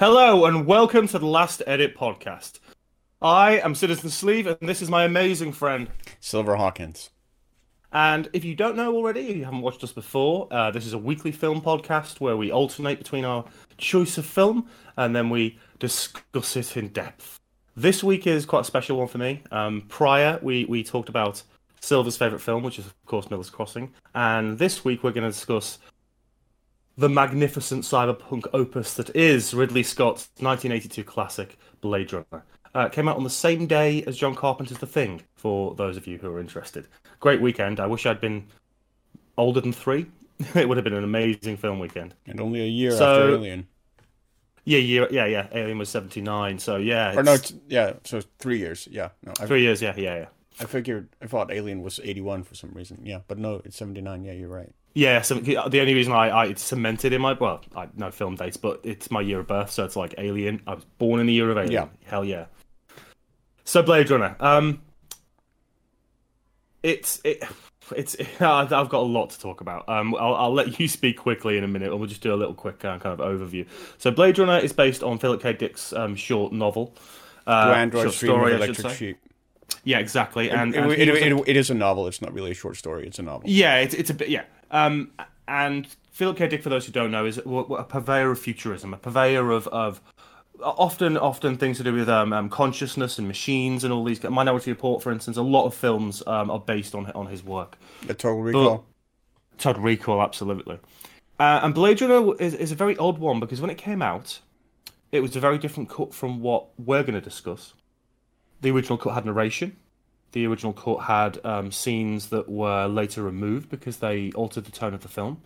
Hello and welcome to the Last Edit podcast. I am Citizen Sleeve and this is my amazing friend. Silver Hawkins. And if you don't know already, if you haven't watched us before, uh, this is a weekly film podcast where we alternate between our choice of film and then we discuss it in depth. This week is quite a special one for me. Um, prior, we, we talked about Silver's favourite film, which is, of course, Miller's Crossing. And this week, we're going to discuss the magnificent cyberpunk opus that is Ridley Scott's 1982 classic Blade Runner. Uh, came out on the same day as John Carpenter's The Thing, for those of you who are interested. Great weekend. I wish I'd been older than three. it would have been an amazing film weekend. And only a year So- after Alien. Yeah, yeah, yeah, yeah. Alien was 79, so yeah. Or no, it's, yeah, so three years. Yeah, no, three years, yeah, yeah, yeah. I figured, I thought Alien was 81 for some reason. Yeah, but no, it's 79. Yeah, you're right. Yeah, so the only reason I, I cemented in my well, I no film dates, but it's my year of birth, so it's like Alien. I was born in the year of Alien. Yeah. Hell yeah. So Blade Runner. Um, it's it, it's I've I've got a lot to talk about. Um, I'll, I'll let you speak quickly in a minute, and we'll just do a little quick uh, kind of overview. So Blade Runner is based on Philip K. Dick's um, short novel. Uh, Do androids short story, I electric sheep? Yeah, exactly. And, it, and it, he was a- it- it is a novel. It's not really a short story. It's a novel. Yeah, it's it's a bit yeah. Um, and Philip K. Dick, for those who don't know, is a, purveyor of futurism, a purveyor of of often often things to do with um, um consciousness and machines and all these. Minority Report, for instance, a lot of films um, are based on on his work. The Total Recall. Todd Recall, absolutely. Uh, and Blade Runner is, is a very odd one because when it came out, it was a very different cut from what we're going to discuss. The original cut had narration. The original cut had um, scenes that were later removed because they altered the tone of the film.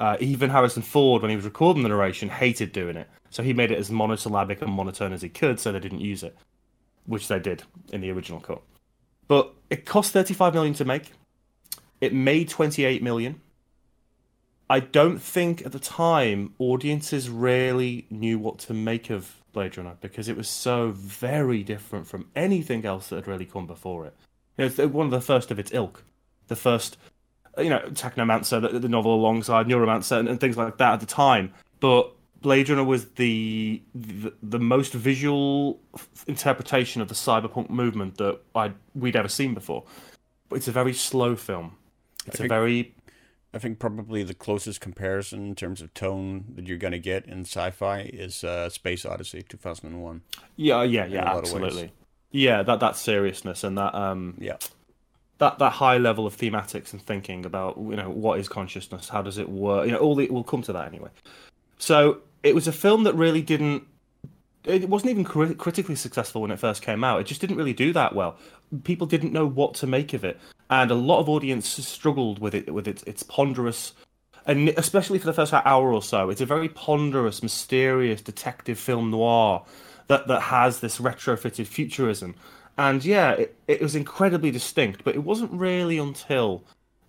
Uh, even Harrison Ford, when he was recording the narration, hated doing it. So he made it as monosyllabic and monotone as he could, so they didn't use it, which they did in the original cut. But it cost 35 million to make. It made 28 million. I don't think at the time audiences really knew what to make of Blade Runner because it was so very different from anything else that had really come before it. You know, it's one of the first of its ilk. The first, you know, Technomancer, the, the novel alongside Neuromancer and, and things like that at the time. But Blade Runner was the the, the most visual interpretation of the cyberpunk movement that I we'd ever seen before. But it's a very slow film. It's a think- very I think probably the closest comparison in terms of tone that you're going to get in sci-fi is uh, Space Odyssey 2001. Yeah, yeah, yeah, lot of ways. absolutely. Yeah, that that seriousness and that um Yeah. that that high level of thematics and thinking about you know what is consciousness, how does it work, you know, all the we'll come to that anyway. So it was a film that really didn't. It wasn't even cri- critically successful when it first came out. It just didn't really do that well. People didn't know what to make of it, and a lot of audiences struggled with it with its its ponderous and especially for the first hour or so, it's a very ponderous, mysterious detective film noir that that has this retrofitted futurism. And yeah, it, it was incredibly distinct, but it wasn't really until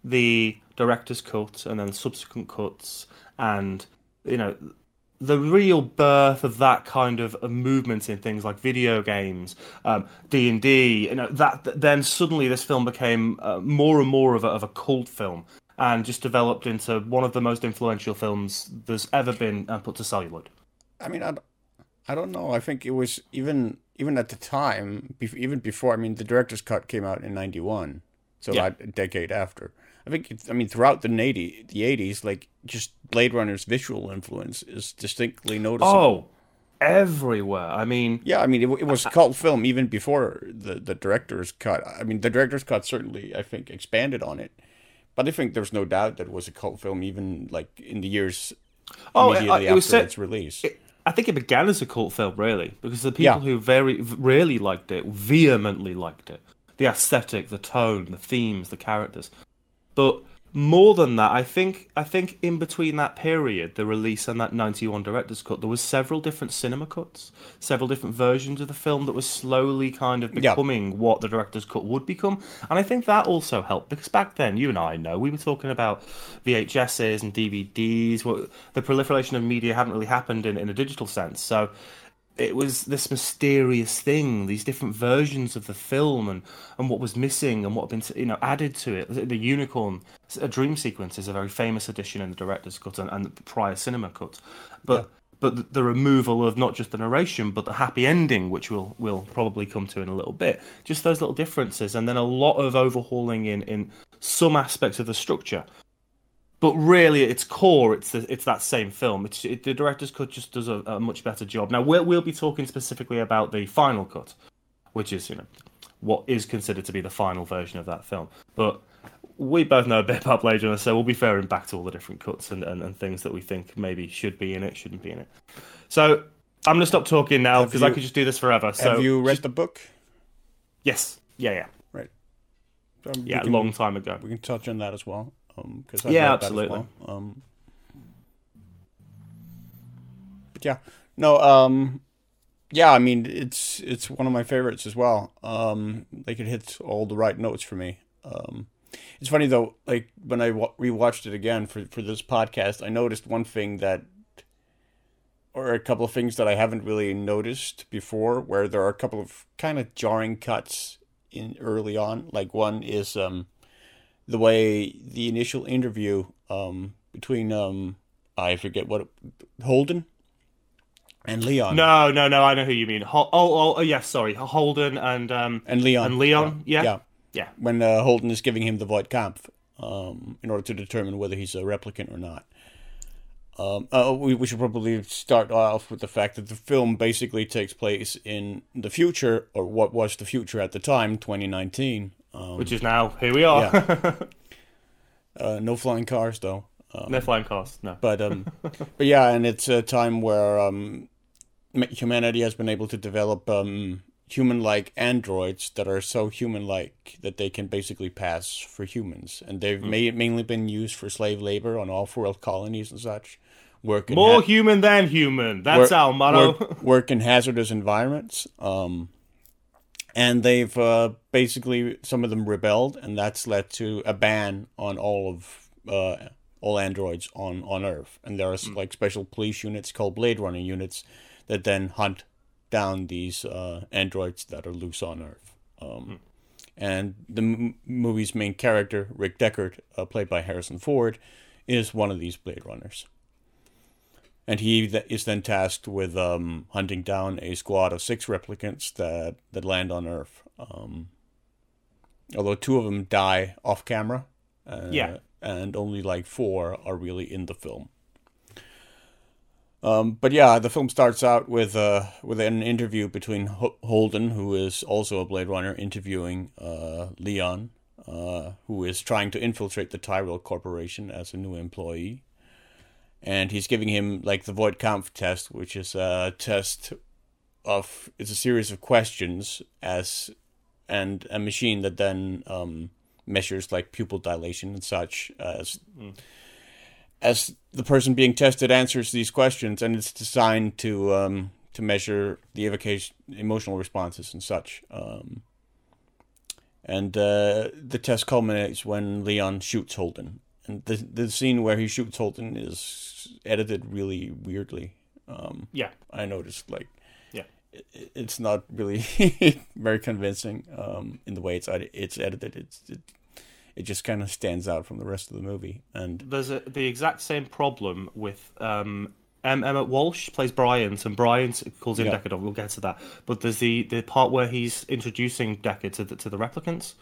the director's cut and then subsequent cuts and you know the real birth of that kind of movement in things like video games, um, D and D, you know, that that- then suddenly this film became uh, more and more of a, of a cult film, and just developed into one of the most influential films there's ever been uh, put to celluloid. I mean, I, don't- I don't know. I think it was even even at the time, even before. I mean, the director's cut came out in '91, so Yeah. a decade after. I think. I mean, throughout the eighty the '80s, like just Blade Runner's visual influence is distinctly noticeable. Oh, everywhere! I mean, Yeah, I mean, it, it was a cult film even before the, the director's cut. I mean, the director's cut certainly, I think, expanded on it. But I think there's no doubt that it was a cult film even like in the years Oh, immediately it- it was after set- its release. it, I think it began as a cult film, really, because the people Yeah. who very really liked it, vehemently liked it, the aesthetic, the tone, the themes, the characters. But more than that, I think I think in between that period, the release and that '91 director's cut, there was several different cinema cuts, several different versions of the film that was slowly kind of Yeah. becoming what the director's cut would become. And I think that also helped because back then, you and I know, we were talking about VHSs and DVDs. Well, the proliferation of media hadn't really happened in, in a digital sense. So it was this mysterious thing, these different versions of the film, and, and what was missing, and what had been you know added to it. The unicorn, a dream sequence, is a very famous addition in the director's cut and, and the prior cinema cut. But but the, the removal of not just the narration but the happy ending, which we'll we'll probably come to in a little bit. Just those little differences, and then a lot of overhauling in in some aspects of the structure. But really, at its core, it's it's that same film. It's it, the director's cut just does a, a much better job. Now we'll we'll be talking specifically about the final cut, which is you know what is considered to be the final version of that film. But we both know a bit about Blade Runner, so we'll be referring back to all the different cuts and, and, and things that we think maybe should be in it, shouldn't be in it. So I'm going to stop talking now because I could just do this forever. So Have you read just- the book? Yes. Yeah, yeah. Right. Um, Yeah, a long time ago. We can touch on that as well. Um, cause Yeah, absolutely. Well. Um, but yeah, no. Um, yeah, I mean it's it's one of my favorites as well. Um, like it hits all the right notes for me. Um, it's funny though, like when I wa- rewatched it again for for this podcast, I noticed one thing that, or a couple of things that I haven't really noticed before, where there are a couple of kind of jarring cuts in early on. Like one is um, the way the initial interview um between um I forget what Holden and Leon. No, no, no. I know who you mean. Hol- oh, oh, oh, yes. Sorry, Holden and um and Leon. and Leon. Yeah, yeah. yeah. when uh, Holden is giving him the Voight-Kampff um, in order to determine whether he's a replicant or not. Um, uh, we, we should probably start off with the fact that the film basically takes place in the future, or what was the future at the time, 2019. Um, Which is now here we are. uh, no flying cars, though. Um, no flying cars. No. but um, but yeah, and it's a time where um, humanity has been able to develop um, human-like androids that are so human-like that they can basically pass for humans, and they've ma- mainly been used for slave labor on off-world colonies and such. Work in More ha- human than human. That's work- our motto. Work, work in hazardous environments. Um, and they've uh, basically some of them rebelled, and that's led to a ban on all of uh, all androids on on Earth. And there are like special police units called Blade Runner units that then hunt down these uh, androids that are loose on Earth. Um, And the m- movie's main character, Rick Deckard, uh, played by Harrison Ford, is one of these Blade Runners and he th- is then tasked with um, hunting down a squad of six replicants that that land on Earth. Um, although two of them die off camera, uh, Yeah. and only like four are really in the film. Um, but yeah, the film starts out with uh, with an interview between Ho- Holden, who is also a Blade Runner, interviewing uh, Leon, uh, who is trying to infiltrate the Tyrell Corporation as a new employee and he's giving him like the Voight-Kampff test, which is a test of it's a series of questions as and a machine that then um, measures like pupil dilation and such as as the person being tested answers these questions, and it's designed to um, to measure the evocation emotional responses and such. Um, and uh, the test culminates when Leon shoots Holden, and the the scene where he shoots Holden is edited really weirdly. Um, yeah. I noticed like Yeah. it, it's not really very convincing um, in the way it's it's edited. It's it, it just kind of stands out from the rest of the movie, and There's a, the exact same problem with um, M. Emmet Walsh plays Bryant, and Bryant calls him Yeah. Deckard. We'll get to that. But there's the, the part where he's introducing Deckard to the, to the replicants,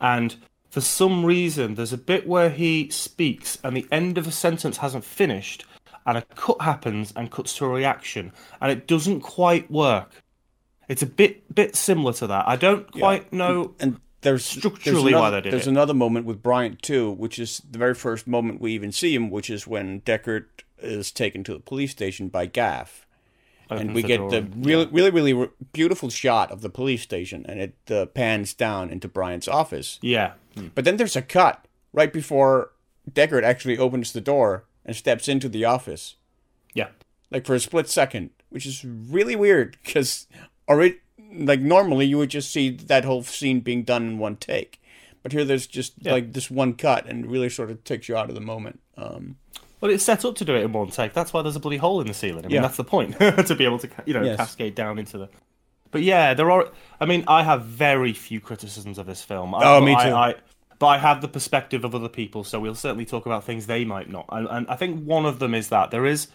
and for some reason, there's a bit where he speaks, and the end of a sentence hasn't finished, and a cut happens and cuts to a reaction, and it doesn't quite work. It's a bit bit similar to that. I don't quite know. and there's Structurally there's why they did there's it. another moment with Bryant too, which is the very first moment we even see him, which is when Deckard is taken to the police station by Gaff, and we the get door the really really really re- beautiful shot of the police station, and it uh, pans down into Bryant's office. Yeah. But then there's a cut right before Deckard actually opens the door and steps into the office, Yeah. like for a split second, which is really weird because already, like normally you would just see that whole scene being done in one take, but here there's just Yeah. like this one cut and really sort of takes you out of the moment. Um, Well, it's set up to do it in one take. That's why there's a bloody hole in the ceiling. I mean, Yeah. that's the point to be able to, you know, Yes. cascade down into the. But yeah, there are. I mean, I have very few criticisms of this film. I, Oh, me I- too. I, but I have the perspective of other people, so we'll certainly talk about things they might not. And, and I think one of them is that there is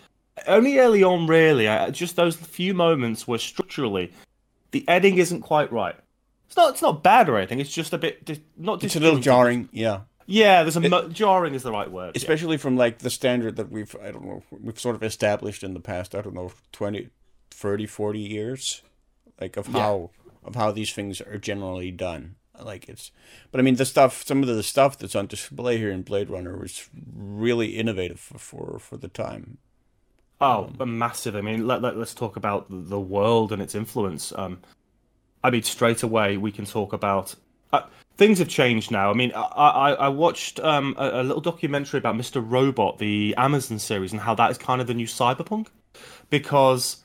only early on, really. I, just those few moments where structurally the editing isn't quite right. It's not. It's not bad or anything. It's just a bit dis- not. It's a little jarring, yeah. Yeah, there's a mo- jarring is the right word. yeah. Especially from like the standard that we've I don't know we've sort of established in the past I don't know 20 30 40 years like of Yeah. how of how these things are generally done. Like it's but I mean the stuff some of the stuff that's on display here in Blade Runner was really innovative for for, for the time. Oh, massive! I mean, let, let us talk about the world and its influence. Um, I mean, straight away we can talk about uh, things have changed now. I mean, I I, I watched um, a, a little documentary about Mr. Robot, the Amazon series, and how that is kind of the new cyberpunk, because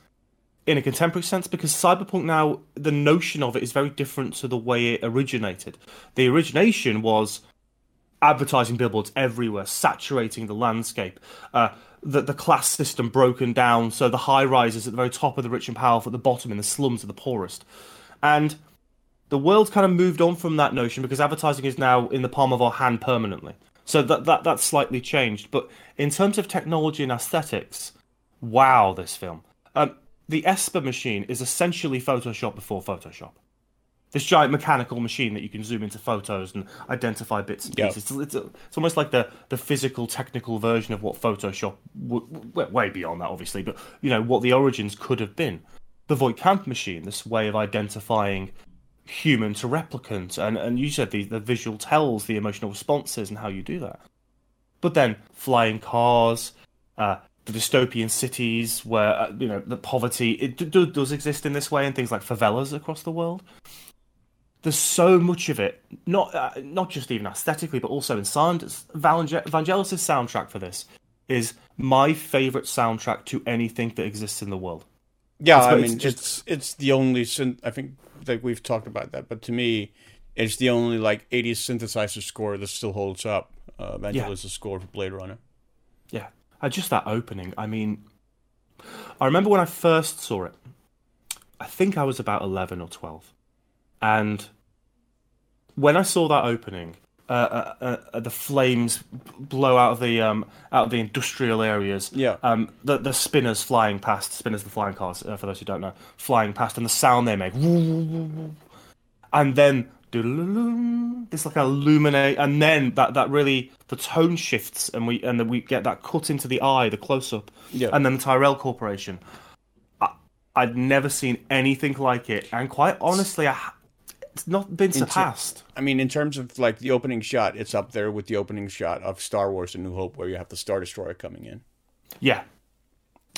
in a contemporary sense, because cyberpunk now the notion of it is very different to the way it originated. The origination was advertising billboards everywhere, saturating the landscape. Uh, the, the class system broken down, so the high rises at the very top of the rich and powerful, at the bottom in the slums of the poorest. And the world's kind of moved on from that notion because advertising is now in the palm of our hand permanently. So that, that that's slightly changed. But in terms of technology and aesthetics, wow, this film. Um, the Esper machine is essentially Photoshop before Photoshop this giant mechanical machine that you can zoom into photos and identify bits and pieces. It's, it's, it's almost like the, the physical, technical version of what Photoshop, w- w- way beyond that, obviously, but you know what the origins could have been. The Voight-Kampff machine, this way of identifying human to replicant, and, and you said the, the visual tells, the emotional responses, and how you do that. But then flying cars, uh, the dystopian cities where uh, you know the poverty it d- d- does exist in this way, and things like favelas across the world there's so much of it, not uh, not just even aesthetically, but also in sound. Vange- Vangelis' soundtrack for this is my favorite soundtrack to anything that exists in the world. Yeah, It's- I it's mean just- it's it's the only I think that we've talked about that, but to me it's the only like 80s synthesizer score that still holds up. Uh, Vangelis' score for Blade Runner. Yeah, uh, just that opening. I mean, I remember when I first saw it. I think I was about eleven or twelve, and when I saw that opening, uh, uh, uh, the flames blow out of the um, out of the industrial areas. Yeah. Um, the the spinners flying past, spinners the flying cars. Uh, for those who don't know, flying past, and the sound they make, and then this like illuminate, and then that that really the tone shifts, and we and then we get that cut into the eye, the close up, Yeah. and then the Tyrell Corporation. I, I'd never seen anything like it, and quite honestly, I, it's not been surpassed. I mean, in terms of like the opening shot, it's up there with the opening shot of Star Wars: A New Hope, where you have the Star Destroyer coming in. Yeah,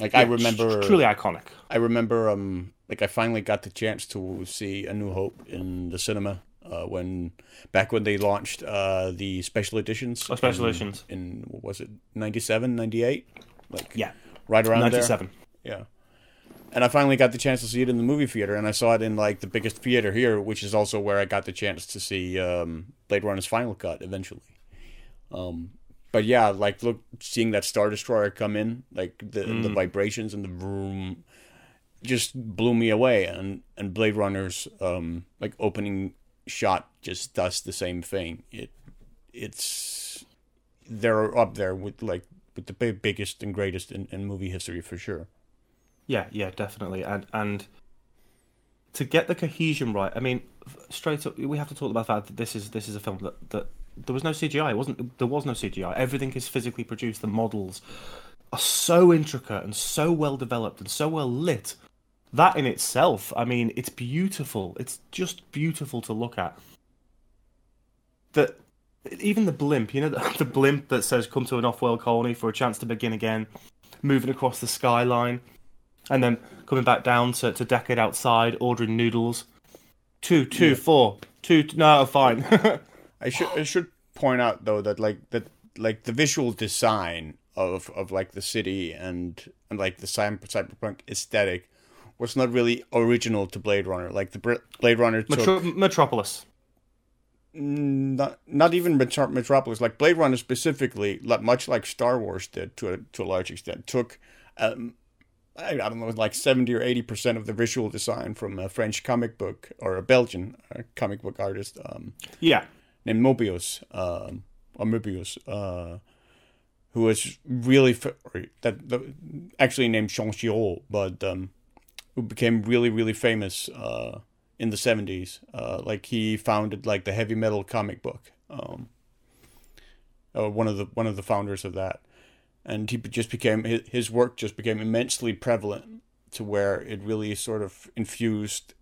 Like I remember, Tr- truly iconic. I remember, um, like I finally got the chance to see A New Hope in the cinema uh, when back when they launched uh, the special editions. Oh, special in- editions. in what was it 97, 98? Like Yeah, right around there. ninety-seven. Yeah. And I finally got the chance to see it in the movie theater, and I saw it in like the biggest theater here, which is also where I got the chance to see um, Blade Runner's final cut eventually. Um, but yeah, like look, seeing that Star Destroyer come in, like the the vibrations and the vroom, just blew me away. And and Blade Runner's um, like opening shot just does the same thing. It it's they're up there with like with the big, biggest and greatest in, in movie history for sure. Yeah, yeah, definitely, and and to get the cohesion right. I mean, straight up, we have to talk about that this is this is a film that that there was no CGI. It wasn't there was no CGI. Everything is physically produced. The models are so intricate and so well developed and so well lit. That in itself, I mean, it's beautiful. It's just beautiful to look at. That even the blimp, you know, the, the blimp that says "Come to an off-world colony for a chance to begin again," moving across the skyline and then coming back down to, to Deckard outside, ordering noodles. Two, two, four, two. No, fine. I should I should point out though that like that like the visual design of of like the city and and like the cy- cyberpunk aesthetic was not really original to Blade Runner. Like the Br- Blade Runner took Metro- Metropolis. not not even Metro- Metropolis. Like Blade Runner specifically, much like Star Wars did to a to a large extent, took. Um, I, don't know, like seventy or eighty percent of the visual design from a French comic book or a Belgian uh, comic book artist. Um, Yeah, named Mobius, um, or Mobius, uh, who was really f- that the, actually named Shang-Chi, but um, who became really really famous uh, in the seventies. Uh, like he founded like the heavy metal comic book. Um, uh, one of the one of the founders of that, and he just became his, work just became immensely prevalent to where it really sort of infused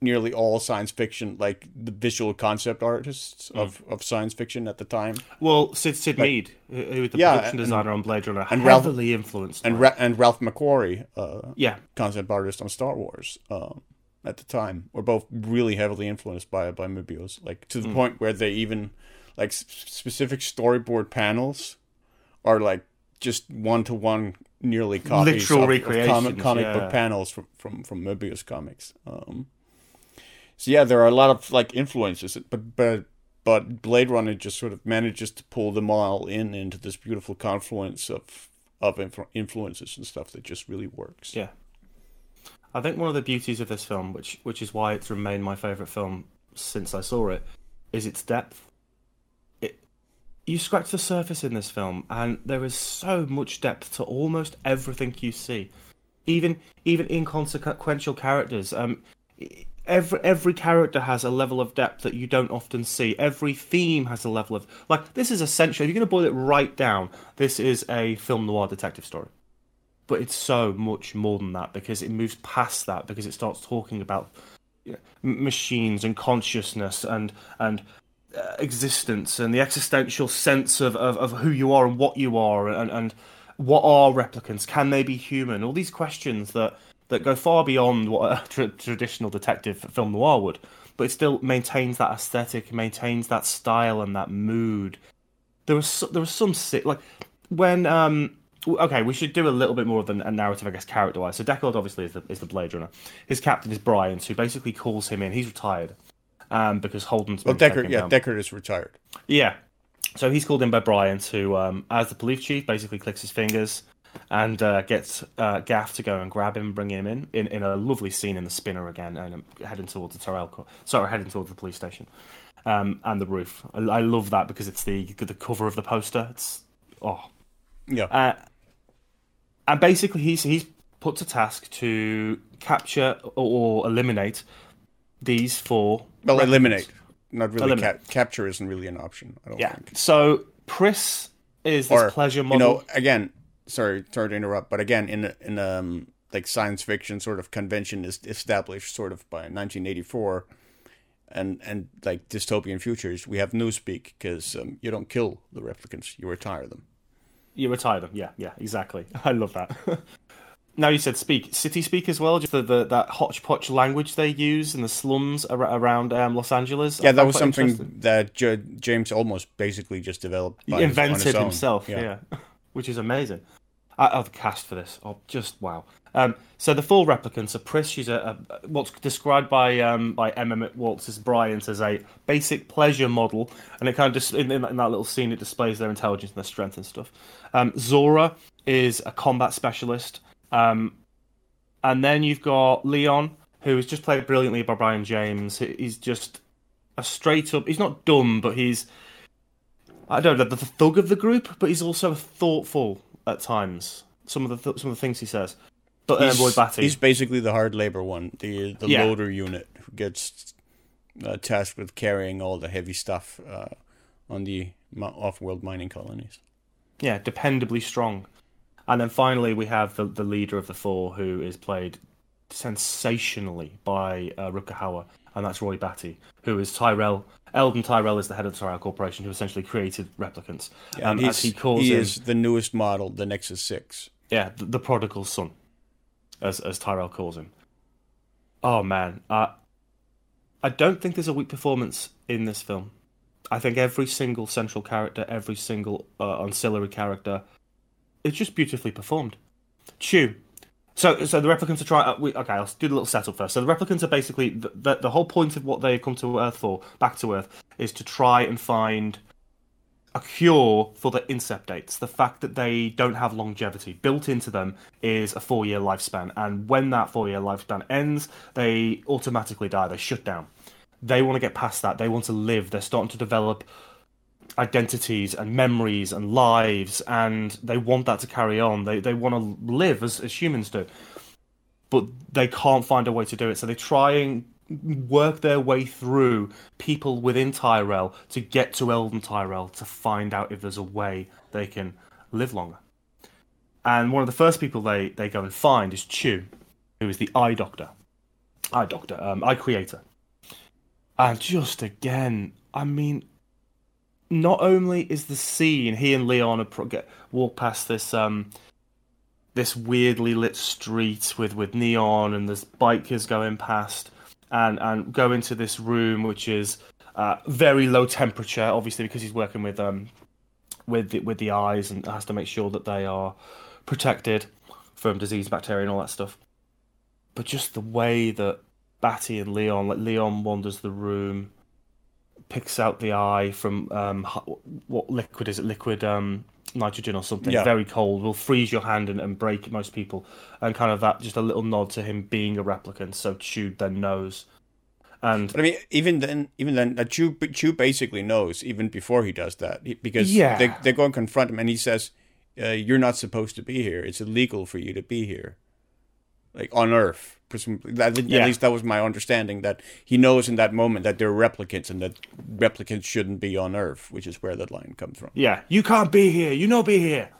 nearly all science fiction, like the visual concept artists Mm. of, of science fiction at the time, Well, Syd Syd Mead, who was the Yeah, production and- designer on Blade Runner, and Ralph- heavily influenced. and Ra- and Ralph McQuarrie, uh, yeah, concept artist on Star Wars, um, at the time, were both really heavily influenced by by Mobius, like to the point where they even like specific storyboard panels are like just one to one nearly copies Literal of, of comic, comic yeah. book panels from from from Mobius comics. Um, so yeah, there are a lot of like influences, but but but Blade Runner just sort of manages to pull them all in into this beautiful confluence of of influ- influences and stuff that just really works. yeah. I think one of the beauties of this film, which which is why it's remained my favorite film since I saw it, is its depth. You scratch the surface in this film, and there is so much depth to almost everything you see, even even inconsequential characters. Um, every every character has a level of depth that you don't often see. Every theme has a level of like this is essential. If you're going to boil it right down, this is a film noir detective story but it's so much more than that because it moves past that because it starts talking about you know, machines and consciousness and and existence and the existential sense of, of, of who you are and what you are and, and what are replicants? Can they be human? All these questions that that go far beyond what a tra- traditional detective film noir would but it still maintains that aesthetic maintains that style and that mood. There was there was some like when um okay we should do a little bit more of a, a narrative I guess character wise so Deckard obviously is the is the Blade Runner. His captain is Bryant who basically calls him in. He's retired um because Holden's Well, Deckard, yeah, down. Deckard is retired. Yeah. So he's called in by Bryant, who, um, as the police chief, basically clicks his fingers and uh, gets uh, Gaff to go and grab him, bring him in, in, in a lovely scene in the spinner again, and um, heading towards the Tyrell, co- sorry, heading towards the police station, um, and the roof. I, I love that because it's the the cover of the poster. It's oh, Yeah, uh, and basically he's he's put to task to capture or eliminate these four. Well, eliminate. Not really. Eliminate. Ca- capture isn't really an option. I don't Yeah. think. So Pris is this Or pleasure model. you know, again, sorry, sorry to interrupt, but again, in a- in um like science fiction sort of convention is established sort of by 1984, and and like dystopian futures, we have newspeak because um, you don't kill the replicants, you retire them. You retire them. Yeah, yeah, exactly. I love that. now you said speak city speak as well, just the, the that hodgepodge language they use in the slums ar- around um, Los Angeles. Yeah, that was something that J- James Olmos basically just developed. invented his himself. Yeah. which is amazing. I, the cast for this, oh, just wow. Um, so the full replicants are Pris. She's a, a what's described by um, by Emmet Walsh as Bryant as a basic pleasure model, and it kind of just in, in, that- in that little scene it displays their intelligence and their strength and stuff. Um, Zhora is a combat specialist, um, and then you've got Leon, who is just played brilliantly by Brion James. He's just a straight up. He's not dumb, but he's I don't know the, thug of the group, but he's also thoughtful at times. Some of the th- some of the things he says. But He's, Batty, he's basically the hard labor one, the the Yeah. loader unit who gets uh, tasked with carrying all the heavy stuff uh, on the off-world mining colonies. yeah, dependably strong. And then finally, we have the the leader of the four, who is played sensationally by uh, Hauer, and that's Roy Batty, who is Tyrell. Eldon Tyrell is the head of the Tyrell Corporation, who essentially created replicants. Yeah, um, and as he calls he him, is the newest model, the Nexus Six. yeah, the, the prodigal son, as as Tyrell calls him. Oh man, uh, I don't think there's a weak performance in this film. I think every single central character, every single uh, ancillary character, it's just beautifully performed. Chew. So, so the replicants are trying. Uh, we, okay, I'll do the little setup first. So the replicants are basically the, the the whole point of what they've come to Earth for, back to Earth, is to try and find a cure for the incept dates. The fact that they don't have longevity built into them is a four year lifespan, and when that four year lifespan ends, they automatically die. They shut down. They want to get past that. They want to live. They're starting to develop identities and memories and lives, and they want that to carry on. They they want to live as, as humans do, but they can't find a way to do it. So they try and work their way through people within Tyrell to get to Eldon Tyrell to find out if there's a way they can live longer. And one of the first people they, they go and find is Chew, who is the eye doctor. Eye doctor, um, eye creator. And just again, I mean, not only is the scene he and Leon get, walk past this um, this weirdly lit street with, with neon and there's bikers going past and and go into this room which is uh, very low temperature, obviously because he's working with um with the, with the eyes and has to make sure that they are protected from disease, bacteria, and all that stuff. But just the way that Batty and Leon, like Leon wanders the room, picks out the eye from um, what liquid is it? Liquid um, nitrogen or something. Yeah. Very cold. Will freeze your hand and, and break most people. And kind of that, just a little nod to him being a replicant. So Chew then knows. And but I mean, even then, even then, uh, Chew, Chew basically knows even before he does that because yeah. they they go and confront him, and he says, uh, "You're not supposed to be here. It's illegal for you to be here." Like on Earth. Presumably, that, yeah. at least that was my understanding. That he knows in that moment that they're replicants and that replicants shouldn't be on Earth, which is where that line comes from. Yeah, you can't be here. You know, be here.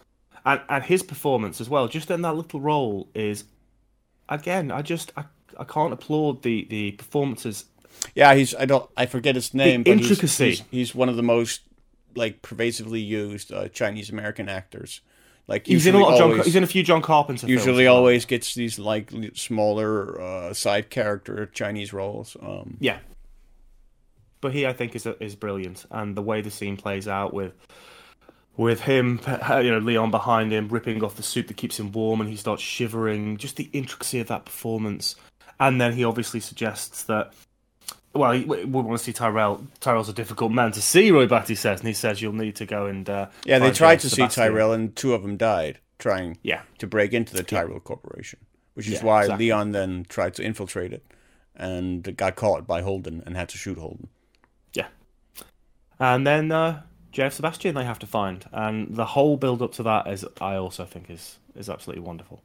And and his performance as well, just in that little role, is again. I just I, I can't applaud the the performances. Yeah, he's I don't I forget his name. The intricacy. He's, he's, he's, one of the most like pervasively used uh, Chinese American actors. Like he's in a lot of John, he's in a few John Carpenter. Usually, always gets these like smaller uh, side character Chinese roles. Um, yeah, but he I think is is brilliant, and the way the scene plays out with with him, you know, Leon behind him ripping off the suit that keeps him warm, and he starts shivering. Just the intricacy of that performance, and then he obviously suggests that well, we, want to see Tyrell. Tyrell's a difficult man to see, Roy Batty says, and he says you'll need to go and. Uh, yeah, they tried to Sebastian. see Tyrell, and two of them died trying yeah. to break into the Tyrell yeah. Corporation, which is yeah, why exactly. Leon then tried to infiltrate it and got caught by Holden and had to shoot Holden. Yeah. And then uh, J.F. Sebastian they have to find, and the whole build up to that is, I also think, is is absolutely wonderful.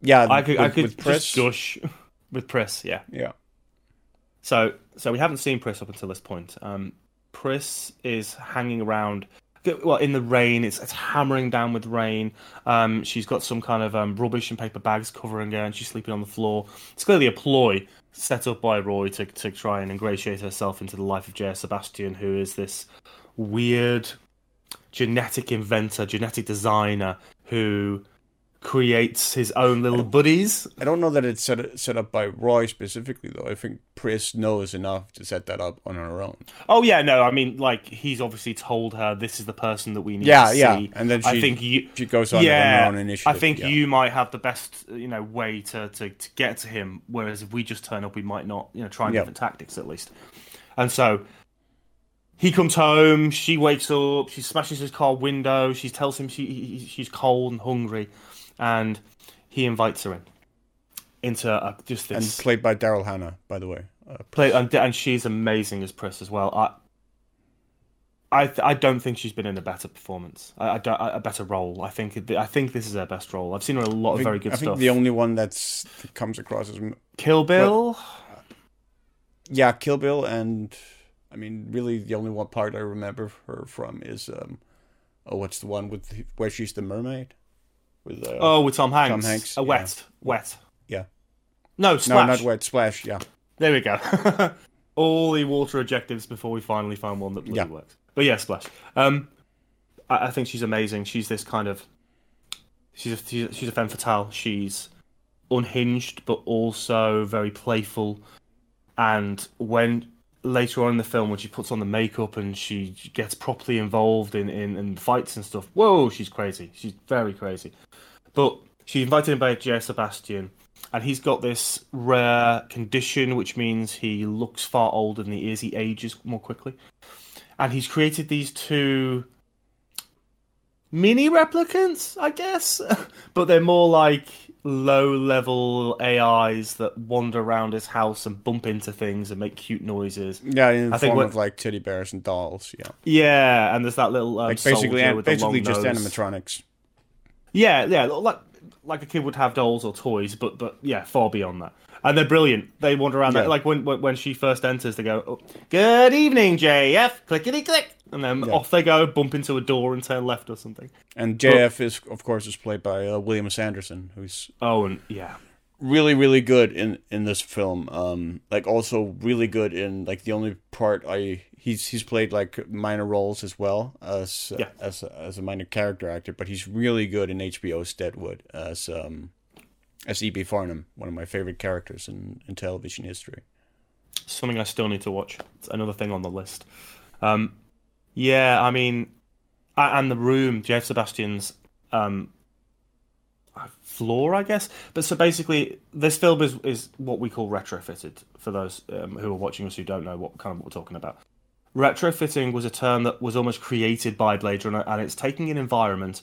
Yeah, I could, with, I could just gush with Pris. Yeah, yeah. So, so we haven't seen Pris up until this point. Um, Pris is hanging around. Well, in the rain, it's it's hammering down with rain. Um, she's got some kind of um, rubbish and paper bags covering her, and she's sleeping on the floor. It's clearly a ploy set up by Roy to to try and ingratiate herself into the life of J. Sebastian, who is this weird genetic inventor, genetic designer who creates his own little buddies. I don't know that it's set set up by Roy specifically though. I think Pris knows enough to set that up on her own. Oh yeah, no, I mean like he's obviously told her this is the person that we need yeah, to see. Yeah, and then she, I think you, she goes on yeah, her own initiative. I think yeah. you might have the best you know way to, to, to get to him, whereas if we just turn up, we might not. You know, try different tactics at least. And so he comes home. She wakes up. She smashes his car window. She tells him she he, she's cold and hungry and he invites her in into just this and played by Daryl Hannah, by the way. Uh, play and, and she's amazing as Pris as well. I I, th- I don't think she's been in a better performance, I, I don't, a better role. I think I think this is her best role. I've seen her in a lot think, of very good I stuff. I think the only one that's that comes across as Kill Bill. Well, yeah, Kill Bill, and I mean, really, the only one part I remember her from is um, oh, what's the one with where she's the mermaid? With uh, oh with Tom Hanks. Tom Hanks. A wet, yeah. wet. Yeah. No, splash. No, not wet. Splash. Yeah. There we go. All the water adjectives before we finally find one that really yeah. works. But yeah, splash. Um, I, I, think she's amazing. She's this kind of she's a, she's, she's a femme fatale. She's unhinged, but also very playful. And when later on in the film when she puts on the makeup and she gets properly involved in, in, in fights and stuff. Whoa, she's crazy. She's very crazy. But she invited him by J. Sebastian, and he's got this rare condition which means he looks far older than he is. He ages more quickly. And he's created these two mini replicants, I guess, but they're more like low level AIs that wander around his house and bump into things and make cute noises. Yeah, in the I think form what- of like teddy bears and dolls. Yeah, Yeah, and there's that little um, like basically, soldier with the basically just nose. animatronics. Yeah, yeah, like like a kid would have dolls or toys, but but yeah, far beyond that. And they're brilliant. They wander around. Yeah. Like when when when she first enters, they go, oh, "Good evening, JF." Clickety click, and then Yeah. off they go, bump into a door and turn left or something. And JF is, of course, is played by uh, William Sanderson, who's Oh, and yeah, really, really good in in this film. Um, like also really good in like the only part I he's he's played like minor roles as well as Yeah. as a, as a minor character actor, but he's really good in HBO's Deadwood as um as E.B. Farnham, one of my favorite characters in in television history. something I still need to watch. It's another thing on the list. Um, yeah, I mean, and the room, J.F. Sebastian's um, floor, I guess. But so basically, this film is is what we call retrofitted. For those um, who are watching us who don't know what kind of what we're talking about, retrofitting was a term that was almost created by Blade Runner, and it's taking an environment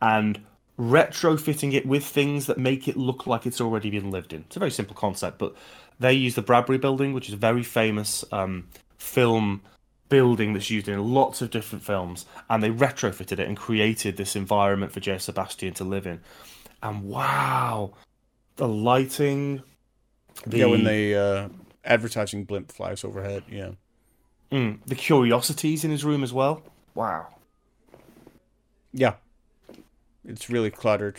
and retrofitting it with things that make it look like it's already been lived in. It's a very simple concept, but they use the Bradbury Building, which is a very famous um, film building that's used in lots of different films, and they retrofitted it and created this environment for J. Sebastian to live in. And wow, the lighting, the Yeah, when the uh, advertising blimp flies overhead. Yeah, mm, the curiosities in his room as well. Wow. yeah, it's really cluttered.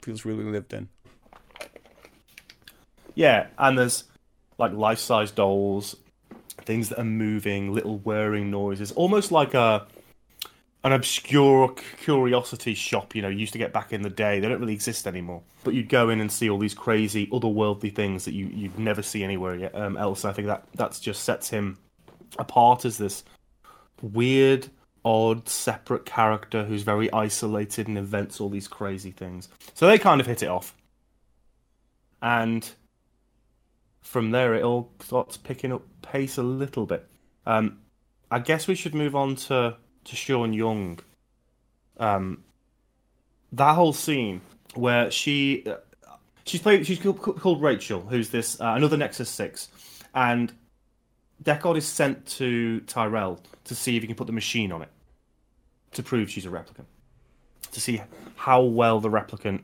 Feels really lived in. Yeah, and there's like life-size dolls, things that are moving, little whirring noises, almost like a an obscure curiosity shop. You know, used to get back in the day. They don't really exist anymore. But you'd go in and see all these crazy, otherworldly things that you you'd never see anywhere yet, um, else. I think that that's just sets him apart as this weird, odd, separate character who's very isolated and invents all these crazy things. So they kind of hit it off, and from there it all starts picking up pace a little bit. Um, I guess we should move on to to Sean Young. Um, that whole scene where she uh, she's played she's called, Rachel, who's this uh, another Nexus Six, and Deckard is sent to Tyrell to see if he can put the machine on it to prove she's a replicant, to see how well the replicant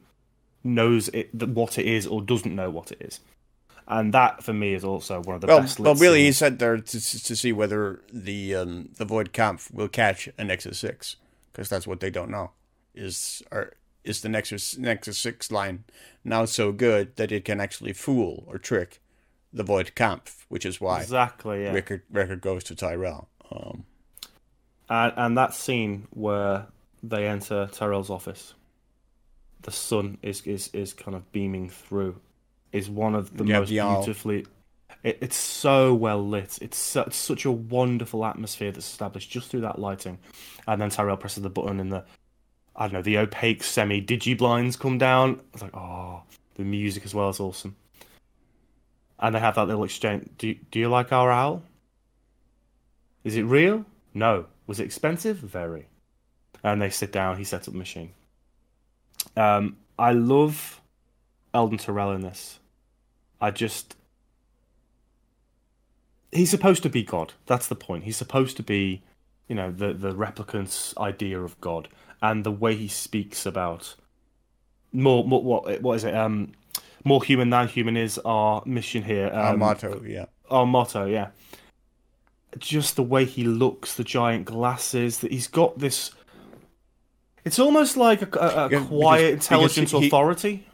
knows it, what it is or doesn't know what it is. And that, for me, is also one of the Well, best. well, really, he scenes. said there to, to see whether the um, the Voight-Kampff will catch a Nexus Six, because that's what they don't know. Is are is the Nexus Nexus Six line now so good that it can actually fool or trick the Voight-Kampff, which is why exactly, yeah. record record goes to Tyrell. Um, And, and that scene where they enter Tyrell's office, the sun is, is, is kind of beaming through, is one of the Yeah, most the beautifully. It, it's so well lit. It's, su- it's such a wonderful atmosphere that's established just through that lighting. And then Tyrell presses the button, and the I don't know the opaque semi digi blinds come down. It's like oh, the music as well is awesome. And they have that little exchange. Do do you like our owl? Is it real? No. Was it expensive? Very. And they sit down. He sets up the machine. Um, I love Eldon Tyrell in this. I just. He's supposed to be God. That's the point. He's supposed to be, you know, the the replicant's idea of God, and the way he speaks about more, more what what is it? Um, more human than human is our mission here. Um, our motto, yeah. our motto, yeah. Just the way he looks, the giant glasses, that he's got this. It's almost like a, a, a Yeah, quiet, because intelligent he- he- authority.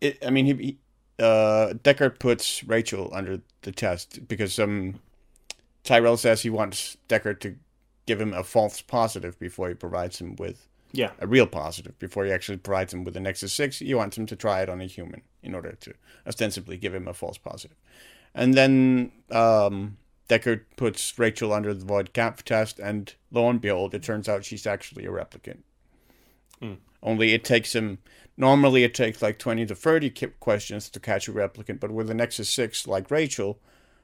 it, I mean, he, he uh, Deckard puts Rachel under the test because um, Tyrell says he wants Deckard to give him a false positive before he provides him with Yeah, a real positive. Before he actually provides him with the Nexus Six, he wants him to try it on a human in order to ostensibly give him a false positive. And then um, Deckard puts Rachel under the Voight-Kampff test, and lo and behold, it turns out she's actually a replicant. Only it takes him. Normally, it takes like twenty to thirty questions to catch a replicant, but with a Nexus Six like Rachel,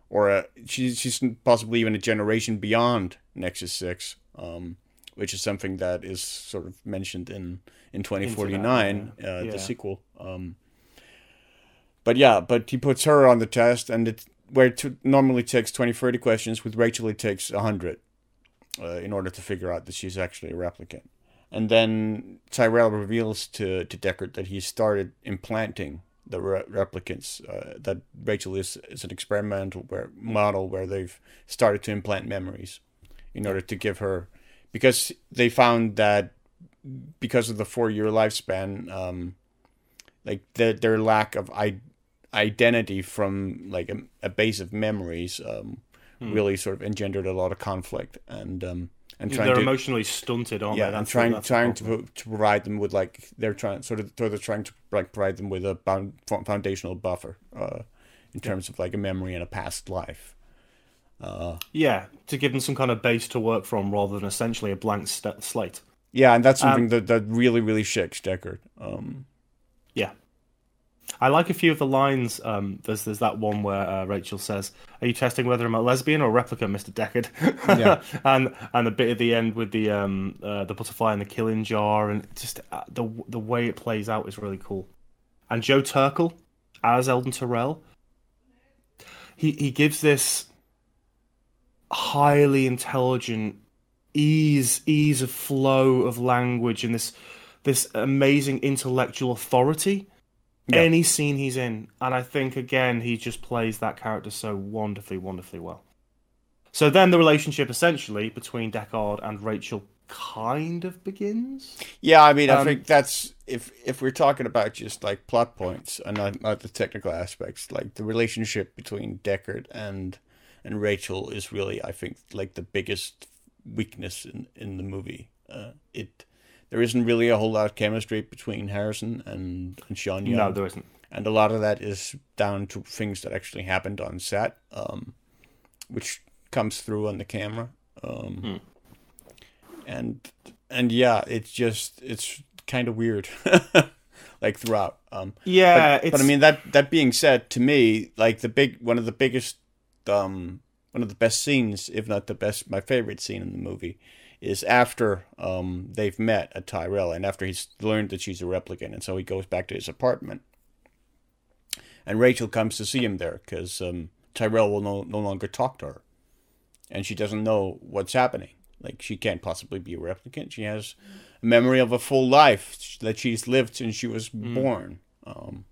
or a, she's she's possibly even a generation beyond Nexus Six. Um, which is something that is sort of mentioned in in 2049, that, yeah. Uh, yeah. the sequel. Um, but yeah, but he puts her on the test, and it where it t- normally takes 20, 30 questions, with Rachel it takes 100 uh, in order to figure out that she's actually a replicant. And then Tyrell reveals to, to Deckard that he started implanting the re- replicants, uh, that Rachel is, is an experimental where, model where they've started to implant memories in order to give her, because they found that because of the four year lifespan, um, like the, their lack of I- identity from like a, a base of memories um, hmm. really sort of engendered a lot of conflict and um, and trying they're to, emotionally stunted, aren't yeah, they? and trying trying to to provide them with like they're trying sort of sort of trying to like provide them with a bound, foundational buffer uh, in terms of like a memory and a past life. Uh, yeah, to give them some kind of base to work from rather than essentially a blank st- slate. Yeah, and that's something um, that, that really really shakes Deckard. Um, yeah, I like a few of the lines. Um, there's there's that one where uh, Rachel says, "Are you testing whether I'm a lesbian or a replicant, Mister Deckard?" yeah. and and the bit at the end with the um uh, the butterfly and the killing jar, and just uh, the the way it plays out is really cool. And Joe Turkel as Eldon Tyrell, he he gives this highly intelligent ease ease of flow of language and this this amazing intellectual authority yeah. any scene he's in. And I think, again, he just plays that character so wonderfully, wonderfully well. So then the relationship essentially between Deckard and Rachel kind of begins. Yeah, I mean, um, I think that's if if we're talking about just like plot points and not, not the technical aspects, like the relationship between Deckard and and Rachel is really, I think, like the biggest weakness in in the movie. Uh, it there isn't really a whole lot of chemistry between Harrison and, and Sean Young. No, there isn't. And a lot of that is down to things that actually happened on set, um, which comes through on the camera. Um, hmm. And and yeah, it's just it's kind of weird, like throughout. Um, yeah, but, but, I mean that that being said, to me, like the big one of the biggest, um, one of the best scenes, if not the best, my favorite scene in the movie, is after um, they've met at Tyrell and after he's learned that she's a replicant, and so he goes back to his apartment. And Rachel comes to see him there because um, Tyrell will no, no longer talk to her, and she doesn't know what's happening. Like she can't possibly be a replicant. She has a memory of a full life that she's lived since she was mm. born. Um,